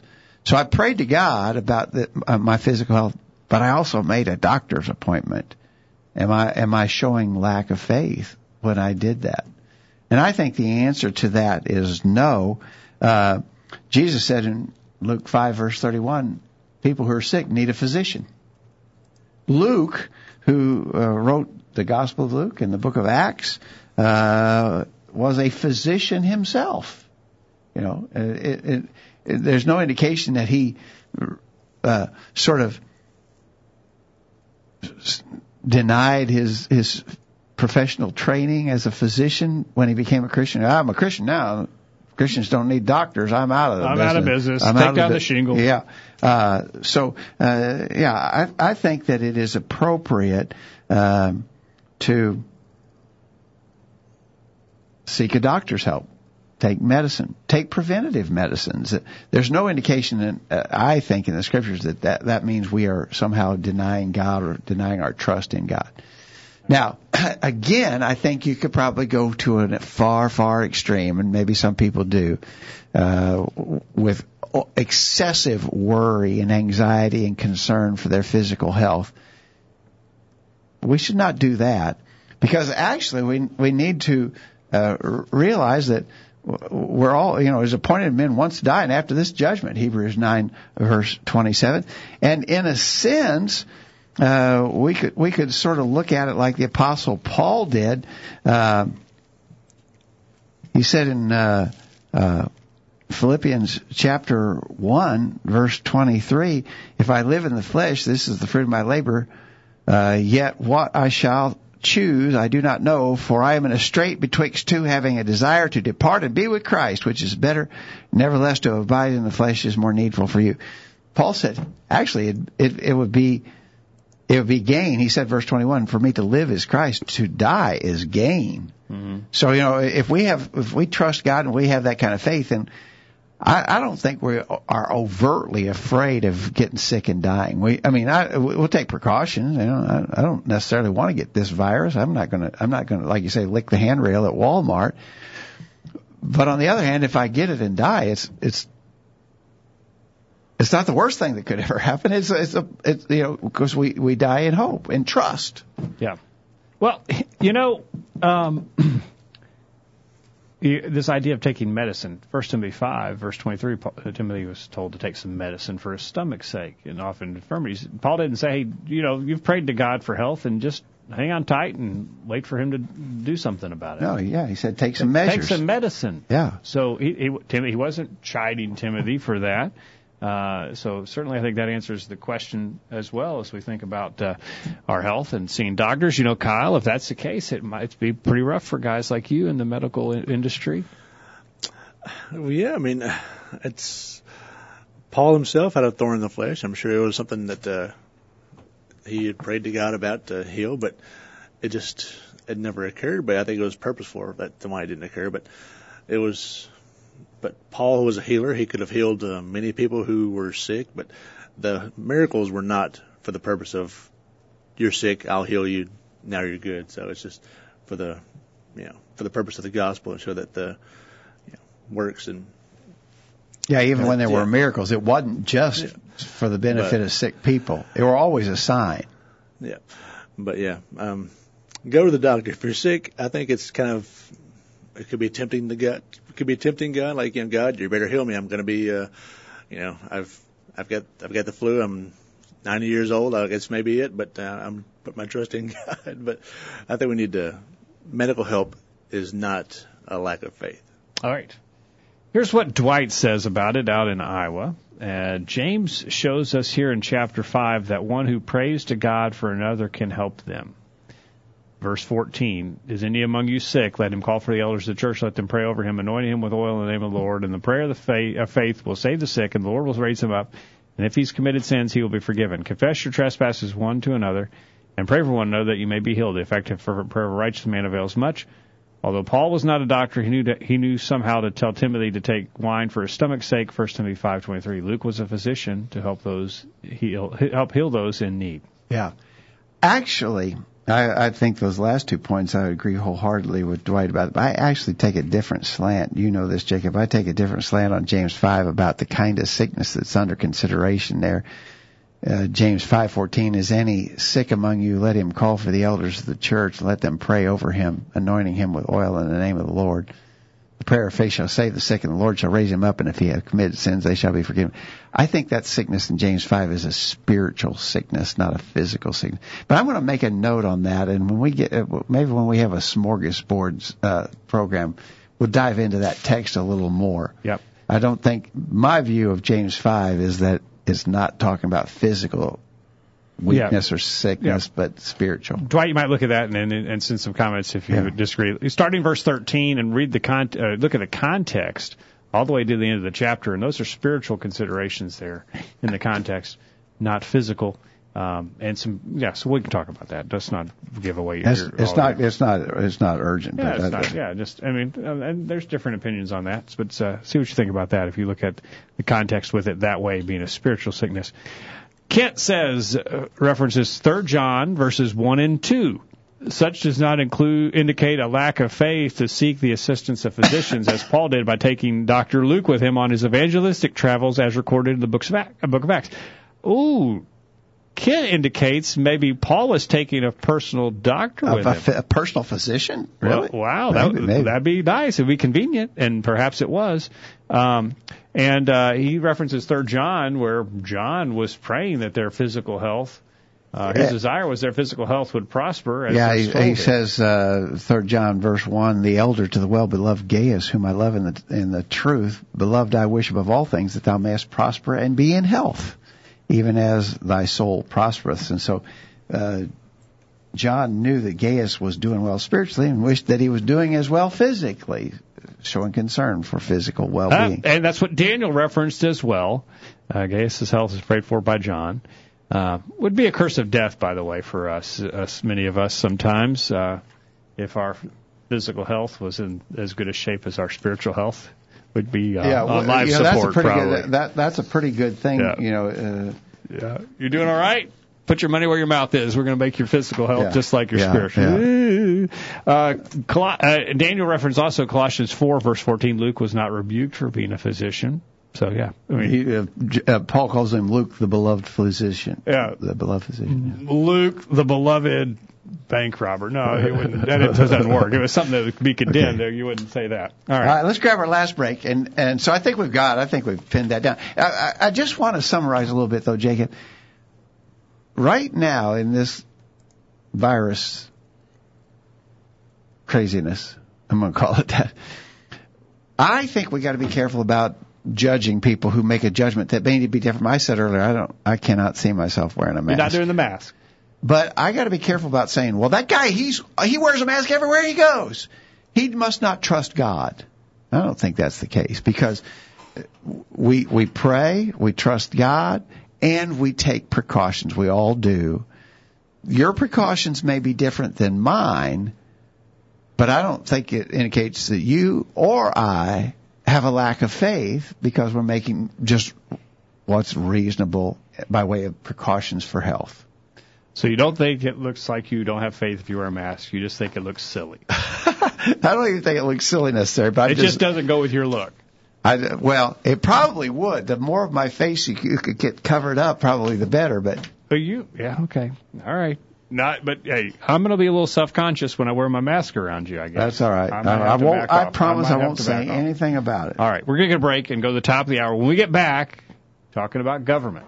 [SPEAKER 2] So I prayed to God about the, uh, my physical health, but I also made a doctor's appointment. Am I am I showing lack of faith when I did that? And I think the answer to that is no. Uh, Jesus said in Luke five verse thirty one, people who are sick need a physician. Luke, who uh, wrote the Gospel of Luke and the book of Acts, uh, was a physician himself. You know, uh, it, it, there's no indication that he uh, sort of denied his his professional training as a physician when he became a Christian. I'm a Christian now. Christians don't need doctors. I'm out of the
[SPEAKER 1] I'm
[SPEAKER 2] business.
[SPEAKER 1] out of business.
[SPEAKER 2] I'm
[SPEAKER 1] Take
[SPEAKER 2] out of
[SPEAKER 1] down
[SPEAKER 2] bu-
[SPEAKER 1] the shingle.
[SPEAKER 2] Yeah. Uh, so uh, yeah, I, I think that it is appropriate um, to seek a doctor's help. Take medicine. Take preventative medicines. There's no indication, in, uh, I think, in the scriptures that, that that means we are somehow denying God or denying our trust in God. Now, [clears throat] again, I think you could probably go to a far, far extreme, and maybe some people do, uh, with excessive worry and anxiety and concern for their physical health. We should not do that because actually we we need to uh, realize that we're all, you know, as appointed men once die, and after this judgment, Hebrews 9 verse 27. And in a sense, uh, we could, we could sort of look at it like the apostle Paul did. Uh, he said in, uh, uh, Philippians chapter 1 verse 23, if I live in the flesh, this is the fruit of my labor, uh, yet what I shall choose I do not know, for I am in a strait betwixt two, having a desire to depart and be with Christ, which is better. Nevertheless, to abide in the flesh is more needful for you. Paul said, actually, it, it, it would be it would be gain. He said, verse 21, for me to live is Christ, to die is gain.
[SPEAKER 1] Mm-hmm.
[SPEAKER 2] So, you know, if we have, if we trust God and we have that kind of faith, then I, I don't think we are overtly afraid of getting sick and dying. We, I mean, I, we'll take precautions. You know, I, I don't necessarily want to get this virus. I'm not going to, I'm not going to, like you say, lick the handrail at Walmart. But on the other hand, if I get it and die, it's, it's, it's not the worst thing that could [laughs] ever happen. It's, it's a, it's, you know, because we, we die in hope and trust.
[SPEAKER 1] Yeah. Well, you know, um, [clears throat] this idea of taking medicine, First Timothy five, verse twenty-three, Paul- uh, Timothy was told to take some medicine for his stomach's sake, and often infirmities. Paul didn't say, hey, you know, you've prayed to God for health, and just hang on tight and wait for Him to do something about it.
[SPEAKER 2] No, yeah, he said take some measures.
[SPEAKER 1] Take some medicine.
[SPEAKER 2] Yeah.
[SPEAKER 1] So he, he, Tim, he wasn't chiding Timothy for that. Uh, so certainly, I think that answers the question as well as we think about uh, our health and seeing doctors. You know, Kyle, if that's the case, it might be pretty rough for guys like you in the medical in- industry.
[SPEAKER 6] Well, yeah, I mean, it's Paul himself had a thorn in the flesh. I'm sure it was something that uh, he had prayed to God about to heal, but it just it never occurred. But I think it was purposeful that why it didn't occur. But it was. But Paul was a healer. He could have healed uh, many people who were sick, but the miracles were not for the purpose of you're sick, I'll heal you, now you're good. So it's just for the you know for the purpose of the gospel and show that the you know, works and
[SPEAKER 2] Yeah, even when there
[SPEAKER 6] Yeah.
[SPEAKER 2] were miracles, it wasn't just for the benefit
[SPEAKER 6] But-
[SPEAKER 2] of sick people. They were always a sign.
[SPEAKER 6] Yeah, but yeah, um, go to the doctor if you're sick. I think it's kind of it could be tempting the gut. Could be tempting God, like you know, God, you better heal me. I'm going to be, uh, you know, I've I've got I've got the flu. I'm 90 years old. I guess maybe it, but uh, I'm put my trust in [laughs] God. But I think we need to. Medical help is not a lack of faith.
[SPEAKER 1] All right. Here's what Dwight says about it out in Iowa. Uh, James shows us here in chapter 5 that one who prays to God for another can help them. Verse 14, Is any among you sick? Let him call for the elders of the church. Let them pray over him, anointing him with oil in the name of the Lord. And the prayer of the faith, of faith will save the sick, and the Lord will raise him up. And if he's committed sins, he will be forgiven. Confess your trespasses one to another, and pray for one another that you may be healed. The effective fervent prayer of a righteous man avails much. Although Paul was not a doctor, he knew that he knew somehow to tell Timothy to take wine for his stomach's sake. 1 Timothy 5:23. Luke was a physician to help those heal help heal those in need.
[SPEAKER 2] Yeah. Actually, I, I think those last two points I agree wholeheartedly with Dwight about. But I actually take a different slant. You know this, Jacob. I take a different slant on James five about the kind of sickness that's under consideration there. Uh, James five fourteen is any sick among you, let him call for the elders of the church, let them pray over him, anointing him with oil in the name of the Lord. Prayer of faith shall save the sick, and the Lord shall raise him up, and if he have committed sins, they shall be forgiven. I think that sickness in James 5 is a spiritual sickness, not a physical sickness. But I'm going to make a note on that, and when we get, uh, maybe when we have a smorgasbord uh, program, we'll dive into that text a little more.
[SPEAKER 1] Yep.
[SPEAKER 2] I don't think, my view of James 5 is that it's not talking about physical weakness or sickness, but spiritual.
[SPEAKER 1] Dwight, you might look at that and, and, and send some comments if you
[SPEAKER 2] Yeah.
[SPEAKER 1] disagree. Starting verse 13 and read the con- uh, look at the context all the way to the end of the chapter, and those are spiritual considerations there in the context, not physical. Um, and some, yeah, so we can talk about that. Let's not give away.
[SPEAKER 2] It's,
[SPEAKER 1] your-
[SPEAKER 2] it's not, it's not, it's not urgent.
[SPEAKER 1] Yeah, it's not, yeah, just I mean, uh, and there's different opinions on that, but uh, see what you think about that if you look at the context with it that way, being a spiritual sickness. Kent says uh, references Third John verses one and two. Such does not include indicate a lack of faith to seek the assistance of physicians, as Paul did by taking Doctor Luke with him on his evangelistic travels, as recorded in the books of Ac- uh, Book of Acts. Ooh, Kent indicates maybe Paul was taking a personal doctor
[SPEAKER 2] a,
[SPEAKER 1] with
[SPEAKER 2] a,
[SPEAKER 1] him.
[SPEAKER 2] a personal physician? Really?
[SPEAKER 1] Well, wow, that,
[SPEAKER 2] Maybe, maybe.
[SPEAKER 1] that'd be nice. It'd be convenient, and perhaps it was. Um, and uh, he references Third John, where John was praying that their physical health, uh, his desire was their physical health would prosper. As
[SPEAKER 2] yeah, he, he says, uh, third John verse one, the elder to the well-beloved Gaius, whom I love in the, in the truth, beloved, I wish above all things that thou mayest prosper and be in health, even as thy soul prospereth. And so, uh, John knew that Gaius was doing well spiritually and wished that he was doing as well physically, showing concern for physical
[SPEAKER 1] Uh,
[SPEAKER 2] well-being.
[SPEAKER 1] and that's what Daniel referenced as well. Uh, Gaius' health is prayed for by John. Uh, would be a curse of death, by the way, for us, us many of us sometimes, uh, if our physical health was in as good a shape as our spiritual health. Would be uh,
[SPEAKER 2] yeah,
[SPEAKER 1] on
[SPEAKER 2] well,
[SPEAKER 1] life
[SPEAKER 2] you know, that's a
[SPEAKER 1] support,
[SPEAKER 2] pretty
[SPEAKER 1] probably.
[SPEAKER 2] good. That that's a pretty good thing.
[SPEAKER 1] Yeah.
[SPEAKER 2] You know, uh,
[SPEAKER 1] Yeah. You're doing all right? Put your money where your mouth is. We're going to make your physical health
[SPEAKER 2] Yeah.
[SPEAKER 1] just like your spiritual. Yeah, Uh, Col- uh, Daniel referenced also Colossians 4, verse 14. Luke was not rebuked for being a physician. So, yeah. I mean,
[SPEAKER 2] he, uh, uh, Paul calls him Luke, the beloved physician.
[SPEAKER 1] Yeah.
[SPEAKER 2] the beloved physician.
[SPEAKER 1] Luke, the beloved bank robber. No, wouldn't. That it doesn't work. It was [laughs] something that would be condemned. There, you wouldn't say that. All
[SPEAKER 2] All
[SPEAKER 1] right.
[SPEAKER 2] right, let's grab our last break, and and so I think we've got. I think we've pinned that down. I, I, I just want to summarize a little bit, though, Jacob. Right now, in this virus craziness, I'm going to call it that. I think we got to be careful about judging people who make a judgment that may need to be different. I said earlier, I don't, I cannot see myself wearing a mask.
[SPEAKER 1] You're not doing the mask.
[SPEAKER 2] But I got to be careful about saying, well, that guy, he's he wears a mask everywhere he goes. He must not trust God. I don't think that's the case because we we pray, we trust God, and we take precautions. We all do. Your precautions may be different than mine, but I don't think it indicates that you or I have a lack of faith because we're making just what's reasonable by way of precautions for health.
[SPEAKER 1] So you don't think it looks like you don't have faith if you wear a mask. You just think it looks silly. [laughs]
[SPEAKER 2] I don't even think it looks silly necessarily, but
[SPEAKER 1] it just, just doesn't go with your look.
[SPEAKER 2] I, well, it probably would. The more of my face you, you could get covered up, probably the better. But
[SPEAKER 1] but you, yeah, okay, all right. Not, but hey, I'm going to be a little self-conscious when I wear my mask around you. I guess
[SPEAKER 2] that's all right. I, I, I won't. I promise I, I won't say anything about it.
[SPEAKER 1] All right, we're going to get a break and go to the top of the hour. When we get back, talking about government.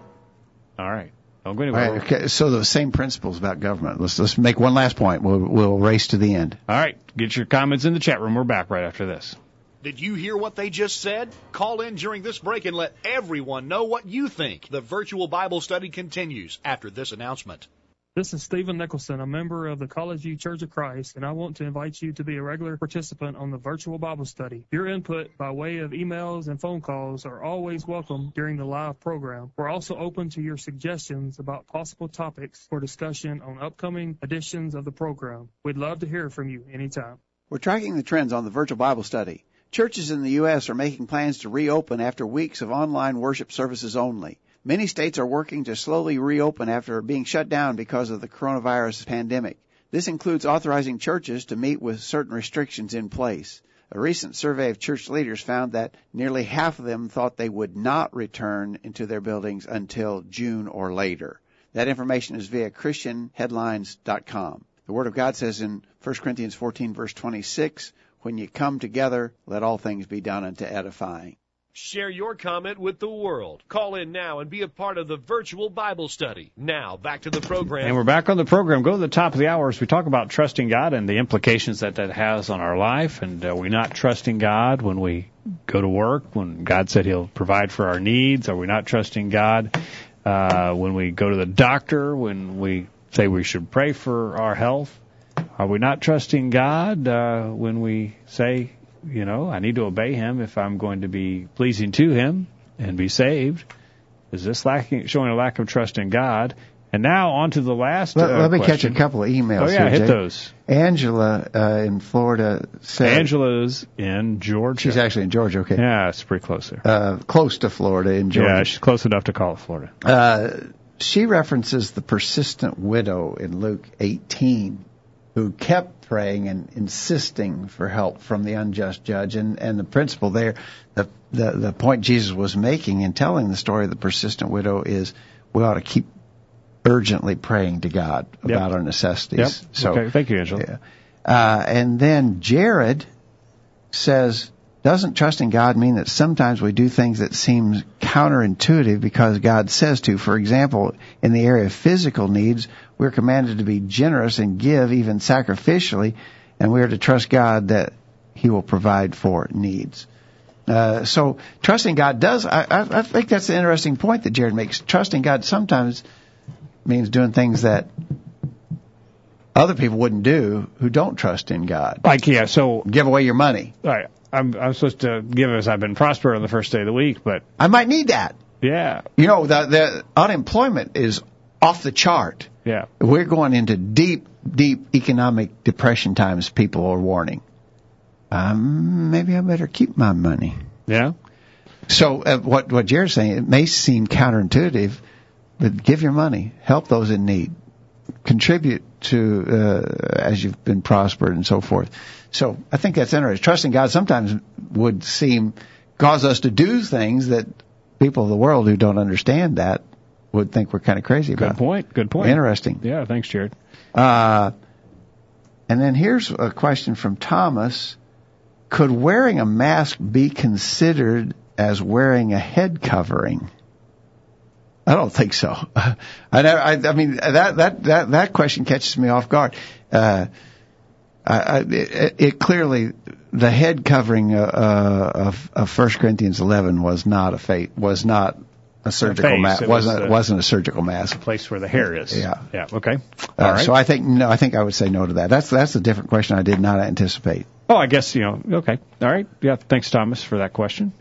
[SPEAKER 1] All right. Don't go anywhere.
[SPEAKER 2] Right, okay, so the same principles about government. Let's let's make one last point. We'll we'll race to the end.
[SPEAKER 1] All right. Get your comments in the chat room. We're back right after this.
[SPEAKER 3] Did you hear what they just said? Call in during this break and let everyone know what you think. The virtual Bible study continues after this announcement.
[SPEAKER 9] This is Stephen Nicholson, a member of the College View Church of Christ, and I want to invite you to be a regular participant on the virtual Bible study. Your input by way of emails and phone calls are always welcome during the live program. We're also open to your suggestions about possible topics for discussion on upcoming editions of the program. We'd love to hear from you anytime.
[SPEAKER 5] We're tracking the trends on the virtual Bible study. Churches in the U.S. are making plans to reopen after weeks of online worship services only. Many states are working to slowly reopen after being shut down because of the coronavirus pandemic. This includes authorizing churches to meet with certain restrictions in place. A recent survey of church leaders found that nearly half of them thought they would not return into their buildings until June or later. That information is via christianheadlines.com. The Word of God says in 1 Corinthians 14 verse 26, when you come together, let all things be done unto edifying.
[SPEAKER 8] Share your comment with the world. Call in now and be a part of the virtual Bible study. Now, back to the program.
[SPEAKER 1] And we're back on the program. Go to the top of the hour as we talk about trusting God and the implications that that has on our life. And are we not trusting God when we go to work, when God said He'll provide for our needs? Are we not trusting God uh, when we go to the doctor, when we say we should pray for our health? Are we not trusting God uh, when we say you know, I need to obey him if I'm going to be pleasing to him and be saved. Is this lacking, showing a lack of trust in God? And now on to the last.
[SPEAKER 2] Let,
[SPEAKER 1] uh,
[SPEAKER 2] let me
[SPEAKER 1] question.
[SPEAKER 2] catch a couple of emails.
[SPEAKER 1] Oh yeah,
[SPEAKER 2] here,
[SPEAKER 1] hit
[SPEAKER 2] Jay.
[SPEAKER 1] those.
[SPEAKER 2] Angela uh, in Florida said.
[SPEAKER 1] Angela's in Georgia.
[SPEAKER 2] She's actually in Georgia. Okay.
[SPEAKER 1] Yeah, it's pretty close there.
[SPEAKER 2] Uh, close to Florida in Georgia.
[SPEAKER 1] Yeah, she's close enough to call it Florida.
[SPEAKER 2] Uh, she references the persistent widow in Luke 18 who kept praying and insisting for help from the unjust judge. And, and the principle there, the, the, the point Jesus was making in telling the story of the persistent widow is we ought to keep urgently praying to God
[SPEAKER 1] Yep.
[SPEAKER 2] about our necessities.
[SPEAKER 1] Yep.
[SPEAKER 2] So,
[SPEAKER 1] okay, thank you, Angela.
[SPEAKER 2] yeah. Uh, and then Jared says, doesn't trusting God mean that sometimes we do things that seem counterintuitive because God says to? For example, in the area of physical needs, we're commanded to be generous and give even sacrificially, and we are to trust God that He will provide for needs. Uh, so trusting God does, I, I, think that's an interesting point that Jared makes. Trusting God sometimes means doing things that other people wouldn't do who don't trust in God.
[SPEAKER 1] Like yeah, so
[SPEAKER 2] Give away your money.
[SPEAKER 1] right, I'm I'm supposed to give as I've been prosper on the first day of the week, but
[SPEAKER 2] I might need that.
[SPEAKER 1] yeah,
[SPEAKER 2] You know, the, the unemployment is off the chart.
[SPEAKER 1] Yeah.
[SPEAKER 2] We're going into deep, deep economic depression times, people are warning. Um, maybe I better keep my money.
[SPEAKER 1] Yeah.
[SPEAKER 2] So uh, what what Jared's saying, it may seem counterintuitive, but give your money, help those in need, contribute to uh, as you've been prospered and so forth. So I think that's interesting. Trusting God sometimes would seem cause us to do things that people of the world who don't understand that would think we're kind of crazy about.
[SPEAKER 1] Good point. Good point.
[SPEAKER 2] Interesting.
[SPEAKER 1] Yeah. Thanks, Jared.
[SPEAKER 2] Uh, and then here's a question from Thomas. Could wearing a mask be considered as wearing a head covering? I don't think so. [laughs] I, I, I mean, that, that, that, that question catches me off guard. Uh, I, I, it, it clearly, the head covering uh, of, of 1 Corinthians 11 was not a fate, was not a surgical mask.
[SPEAKER 1] It was,
[SPEAKER 2] wasn't
[SPEAKER 1] uh,
[SPEAKER 2] wasn't a surgical mask.
[SPEAKER 1] place where the hair is.
[SPEAKER 2] Yeah.
[SPEAKER 1] Yeah. Okay.
[SPEAKER 2] Uh,
[SPEAKER 1] All right.
[SPEAKER 2] So I think no, I think I would say no to that. That's that's a different question. I did not anticipate.
[SPEAKER 1] Oh, I guess you know. Okay. All right. Yeah. Thanks, Thomas, for that question.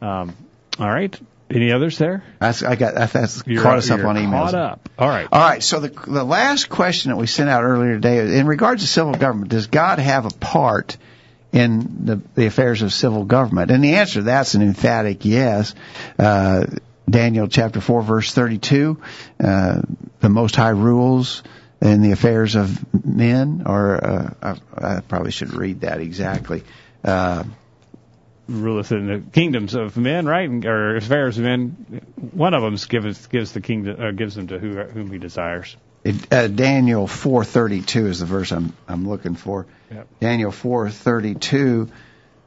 [SPEAKER 1] Um, all right. Any others there?
[SPEAKER 2] That's I got that, that's
[SPEAKER 1] You're,
[SPEAKER 2] caught us up on emails.
[SPEAKER 1] Caught up. All right.
[SPEAKER 2] All right. So the the last question that we sent out earlier today, in regards to civil government, does God have a part in the, the affairs of civil government? And the answer to that's an emphatic yes. Uh, Daniel chapter four verse thirty two, uh, the Most High rules in the affairs of men, or uh, I, I probably should read that exactly. Uh,
[SPEAKER 1] Ruleth in the kingdoms of men, right? Or affairs of men. One of them gives gives the kingdom uh, gives them to who, whom he desires.
[SPEAKER 2] It, uh, Daniel 4:32 is the verse I'm I'm looking for.
[SPEAKER 1] Yep.
[SPEAKER 2] Daniel 4:32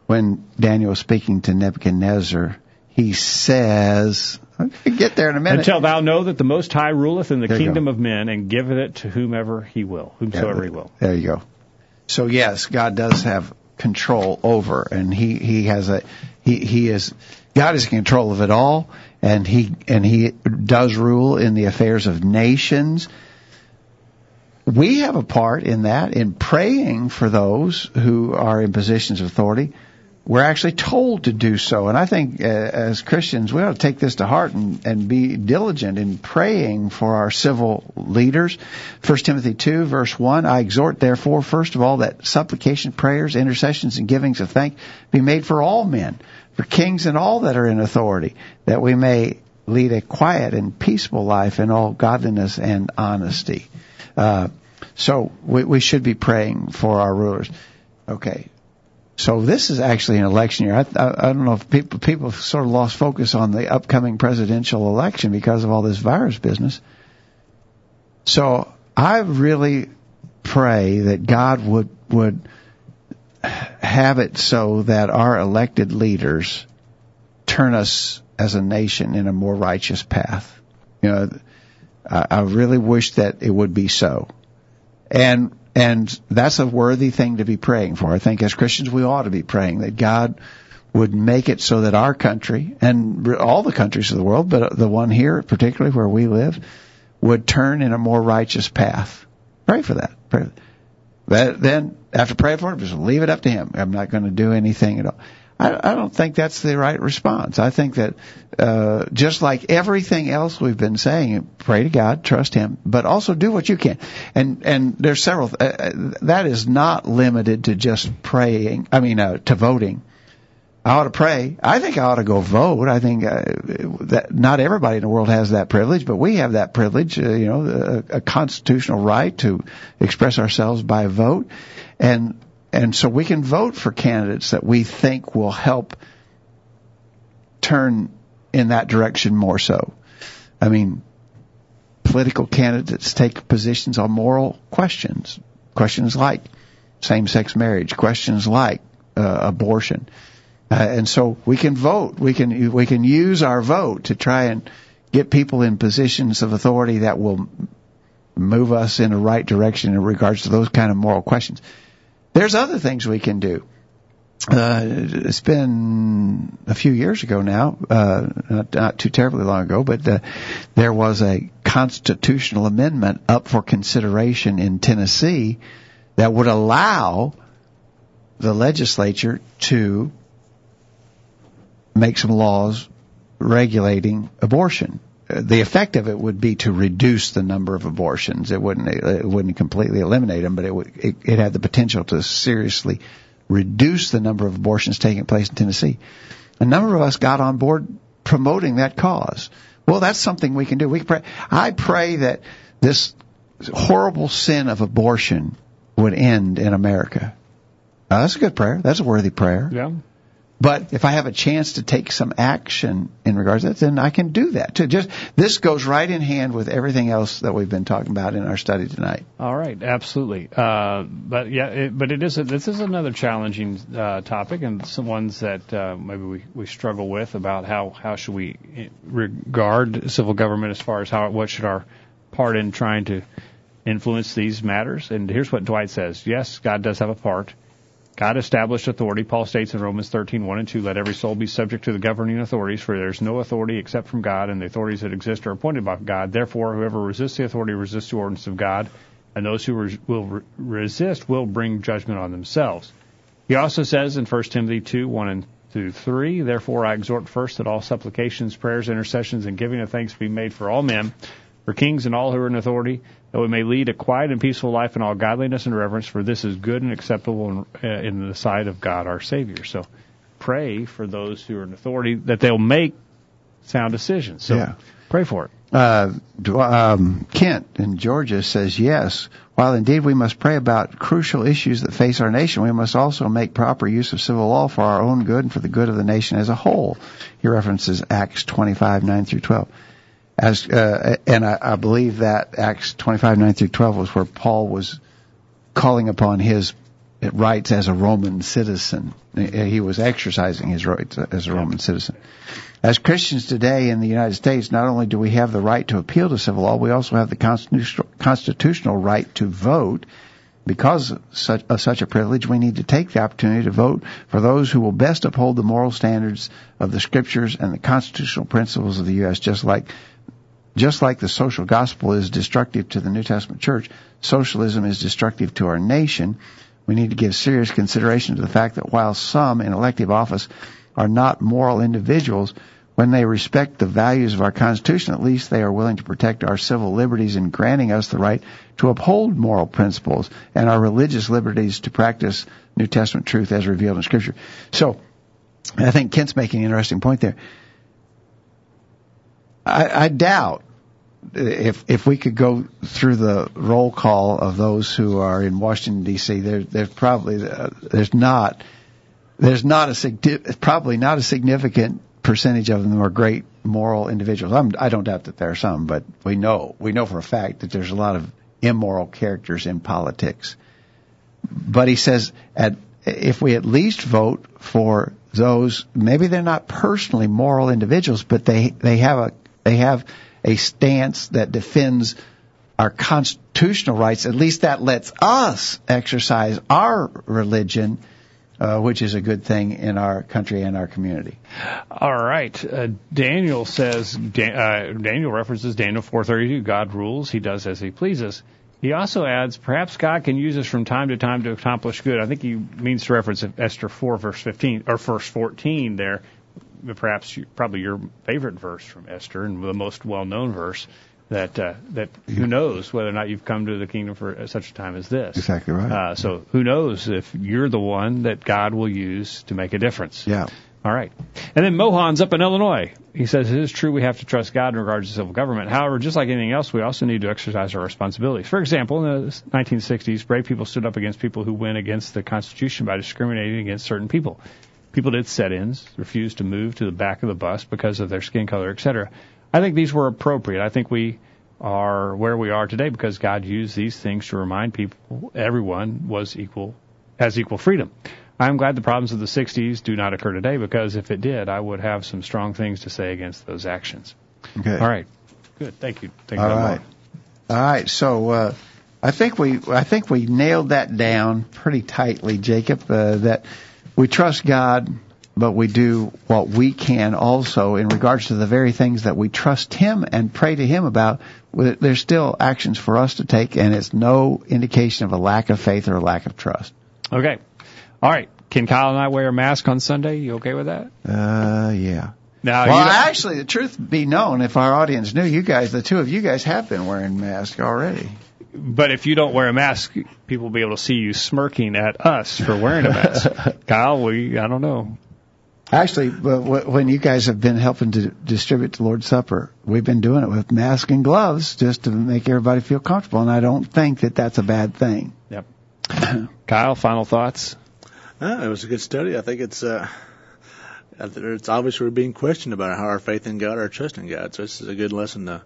[SPEAKER 2] when Daniel is speaking to Nebuchadnezzar, he says, [laughs] Get there in a minute.
[SPEAKER 1] Until thou know that the Most High ruleth in the
[SPEAKER 2] There
[SPEAKER 1] kingdom of men, and giveth it to whomever he will, whomsoever he will.
[SPEAKER 2] There you go. So yes, God does have control over, and he he has a he he is God is in control of it all, and he and he does rule in the affairs of nations. We have a part in that in praying for those who are in positions of authority. We're actually told to do so, and I think uh, as Christians we ought to take this to heart and, and be diligent in praying for our civil leaders. 1 Timothy 2 verse 1, I exhort therefore first of all that supplication, prayers, intercessions, and givings of thanks be made for all men, for kings and all that are in authority, that we may lead a quiet and peaceful life in all godliness and honesty. Uh, so we, we should be praying for our rulers. Okay. So this is actually an election year. I, I, I don't know if people people sort of lost focus on the upcoming presidential election because of all this virus business. So I really pray that God would would have it so that our elected leaders turn us as a nation in a more righteous path. You know, I, I really wish that it would be so. And and that's a worthy thing to be praying for. I think as Christians we ought to be praying that God would make it so that our country and all the countries of the world, but the one here particularly where we live, would turn in a more righteous path. Pray for that. Pray. That, then after praying for it, just leave it up to Him. I'm not going to do anything at all. I, I don't think that's the right response. I think that uh, just like everything else we've been saying, pray to God, trust Him, but also do what you can. And and there's several. Uh, uh, that is not limited to just praying. I mean, uh, to voting. I ought to pray. I think I ought to go vote. I think uh, that not everybody in the world has that privilege, but we have that privilege. Uh, you know, a, a constitutional right to express ourselves by vote, and and so we can vote for candidates that we think will help turn in that direction more so. I mean, political candidates take positions on moral questions, questions like same-sex marriage, questions like uh, abortion. Uh, and so we can vote. We can we can use our vote to try and get people in positions of authority that will move us in the right direction in regards to those kind of moral questions. There's other things we can do. Uh, it's been a few years ago now, uh, not, not too terribly long ago, but uh, there was a constitutional amendment up for consideration in Tennessee that would allow the legislature to make some laws regulating abortion. The effect of it would be to reduce the number of abortions. It wouldn't it wouldn't completely eliminate them, but it would it, it had the potential to seriously reduce the number of abortions taking place in Tennessee. A number of us got on board promoting that cause. Well, that's something we can do. We pray. I pray that this horrible sin of abortion would end in America. That's a good prayer. That's a worthy prayer.
[SPEAKER 1] Yeah.
[SPEAKER 2] But if I have a chance to take some action in regards to that, then I can do that too. Just this goes right in hand with everything else that we've been talking about in our study tonight.
[SPEAKER 1] All right, absolutely. Uh, but yeah, it, but it is a, this is another challenging uh, topic, and some ones that uh, maybe we, we struggle with about how how should we regard civil government as far as how what should our part in trying to influence these matters. And here's what Dwight says: Yes, God does have a part. God established authority. Paul states in Romans 13, 1 and 2, let every soul be subject to the governing authorities, for there is no authority except from God, and the authorities that exist are appointed by God. Therefore, whoever resists the authority resists the ordinance of God, and those who will re- resist will bring judgment on themselves. He also says in 1 Timothy 2, 1 and through 3, Therefore I exhort first that all supplications, prayers, intercessions, and giving of thanks be made for all men, for kings and all who are in authority, that we may lead a quiet and peaceful life in all godliness and reverence, for this is good and acceptable in, uh, in the sight of God our Savior. So pray for those who are in authority that they'll make sound decisions. So
[SPEAKER 2] Yeah.
[SPEAKER 1] pray for it.
[SPEAKER 2] Uh, um, Kent in Georgia says yes. While indeed we must pray about crucial issues that face our nation, we must also make proper use of civil law for our own good and for the good of the nation as a whole. He references Acts 25, 9 through 12. As, uh, and I, I believe that Acts 25, 9 through 12 was where Paul was calling upon his rights as a Roman citizen. He was exercising his rights as a Roman citizen. As Christians today in the United States, not only do we have the right to appeal to civil law, we also have the constitutional right to vote. Because of such a privilege, we need to take the opportunity to vote for those who will best uphold the moral standards of the scriptures and the constitutional principles of the U.S. Just like, just like the social gospel is destructive to the New Testament church, socialism is destructive to our nation. We need to give serious consideration to the fact that while some in elective office are not moral individuals, when they respect the values of our Constitution, at least they are willing to protect our civil liberties in granting us the right to uphold moral principles and our religious liberties to practice New Testament truth as revealed in Scripture. So, I think Kent's making an interesting point there. I, I doubt if if we could go through the roll call of those who are in Washington D.C., there, there's probably uh, there's not there's not a probably not a significant percentage of them are great moral individuals. I'm, I don't doubt that there are some, but we know we know for a fact that there's a lot of immoral characters in politics. But he says at if we at least vote for those, maybe they're not personally moral individuals, but they they have a they have a stance that defends our constitutional rights. At least that lets us exercise our religion, uh, which is a good thing in our country and our community.
[SPEAKER 1] All right. Uh, Daniel says, uh, Daniel references Daniel 432. God rules. He does as he pleases. He also adds, perhaps God can use us from time to time to accomplish good. I think he means to reference Esther 4 verse 15 or verse 14 there. Perhaps you, probably your favorite verse from Esther and the most well-known verse that uh, that who knows whether or not you've come to the kingdom for such a time as this.
[SPEAKER 2] Exactly right.
[SPEAKER 1] Uh, so who knows if you're the one that God will use to make a difference.
[SPEAKER 2] Yeah.
[SPEAKER 1] All right. And then Mohan's up in Illinois. He says it is true we have to trust God in regards to civil government. However, just like anything else, we also need to exercise our responsibilities. For example, in the 1960s, brave people stood up against people who went against the Constitution by discriminating against certain people. People did sit-ins, refused to move to the back of the bus because of their skin color, etc. I think these were appropriate. I think we are where we are today because God used these things to remind people everyone was equal, has equal freedom. I'm glad the problems of the 60s do not occur today because if it did, I would have some strong things to say against those actions.
[SPEAKER 2] Okay.
[SPEAKER 1] All right. Good. Thank you. Thank you.
[SPEAKER 2] All
[SPEAKER 1] very
[SPEAKER 2] right. All right. So uh, I think we I think we nailed that down pretty tightly, Jacob. Uh, that we trust God, but we do what we can also in regards to the very things that we trust Him and pray to Him about. There's still actions for us to take, and it's no indication of a lack of faith or a lack of trust.
[SPEAKER 1] Okay. All right. Can Kyle and I wear a mask on Sunday? You okay with that?
[SPEAKER 2] Uh, yeah.
[SPEAKER 1] Now,
[SPEAKER 2] well, actually, the truth be known, if our audience knew, you guys, the two of you guys have been wearing masks already.
[SPEAKER 1] But if you don't wear a mask, people will be able to see you smirking at us for wearing a mask. [laughs] Kyle, we, I don't know.
[SPEAKER 2] Actually, w- w- when you guys have been helping to distribute the Lord's Supper, we've been doing it with masks and gloves just to make everybody feel comfortable, and I don't think that that's a bad thing.
[SPEAKER 1] Yep. [clears throat] Kyle, final thoughts?
[SPEAKER 6] Uh, it was a good study. I think it's. Uh it's obvious we're being questioned about how our faith in God, our trust in God. So this is a good lesson to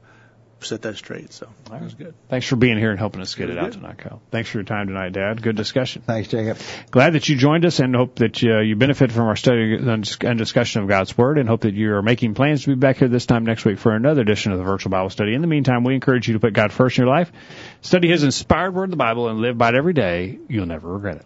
[SPEAKER 6] set that straight. So that was good.
[SPEAKER 1] Thanks for being here and helping us get it
[SPEAKER 6] Very
[SPEAKER 1] out
[SPEAKER 6] good.
[SPEAKER 1] tonight, Kyle. Thanks for your time tonight, Dad. Good discussion.
[SPEAKER 2] Thanks, Jacob.
[SPEAKER 1] Glad that you joined us and hope that uh, you benefit from our study and discussion of God's Word and hope that you are making plans to be back here this time next week for another edition of the Virtual Bible Study. In the meantime, we encourage you to put God first in your life, study His inspired Word, the Bible, and live by it every day. You'll never regret it.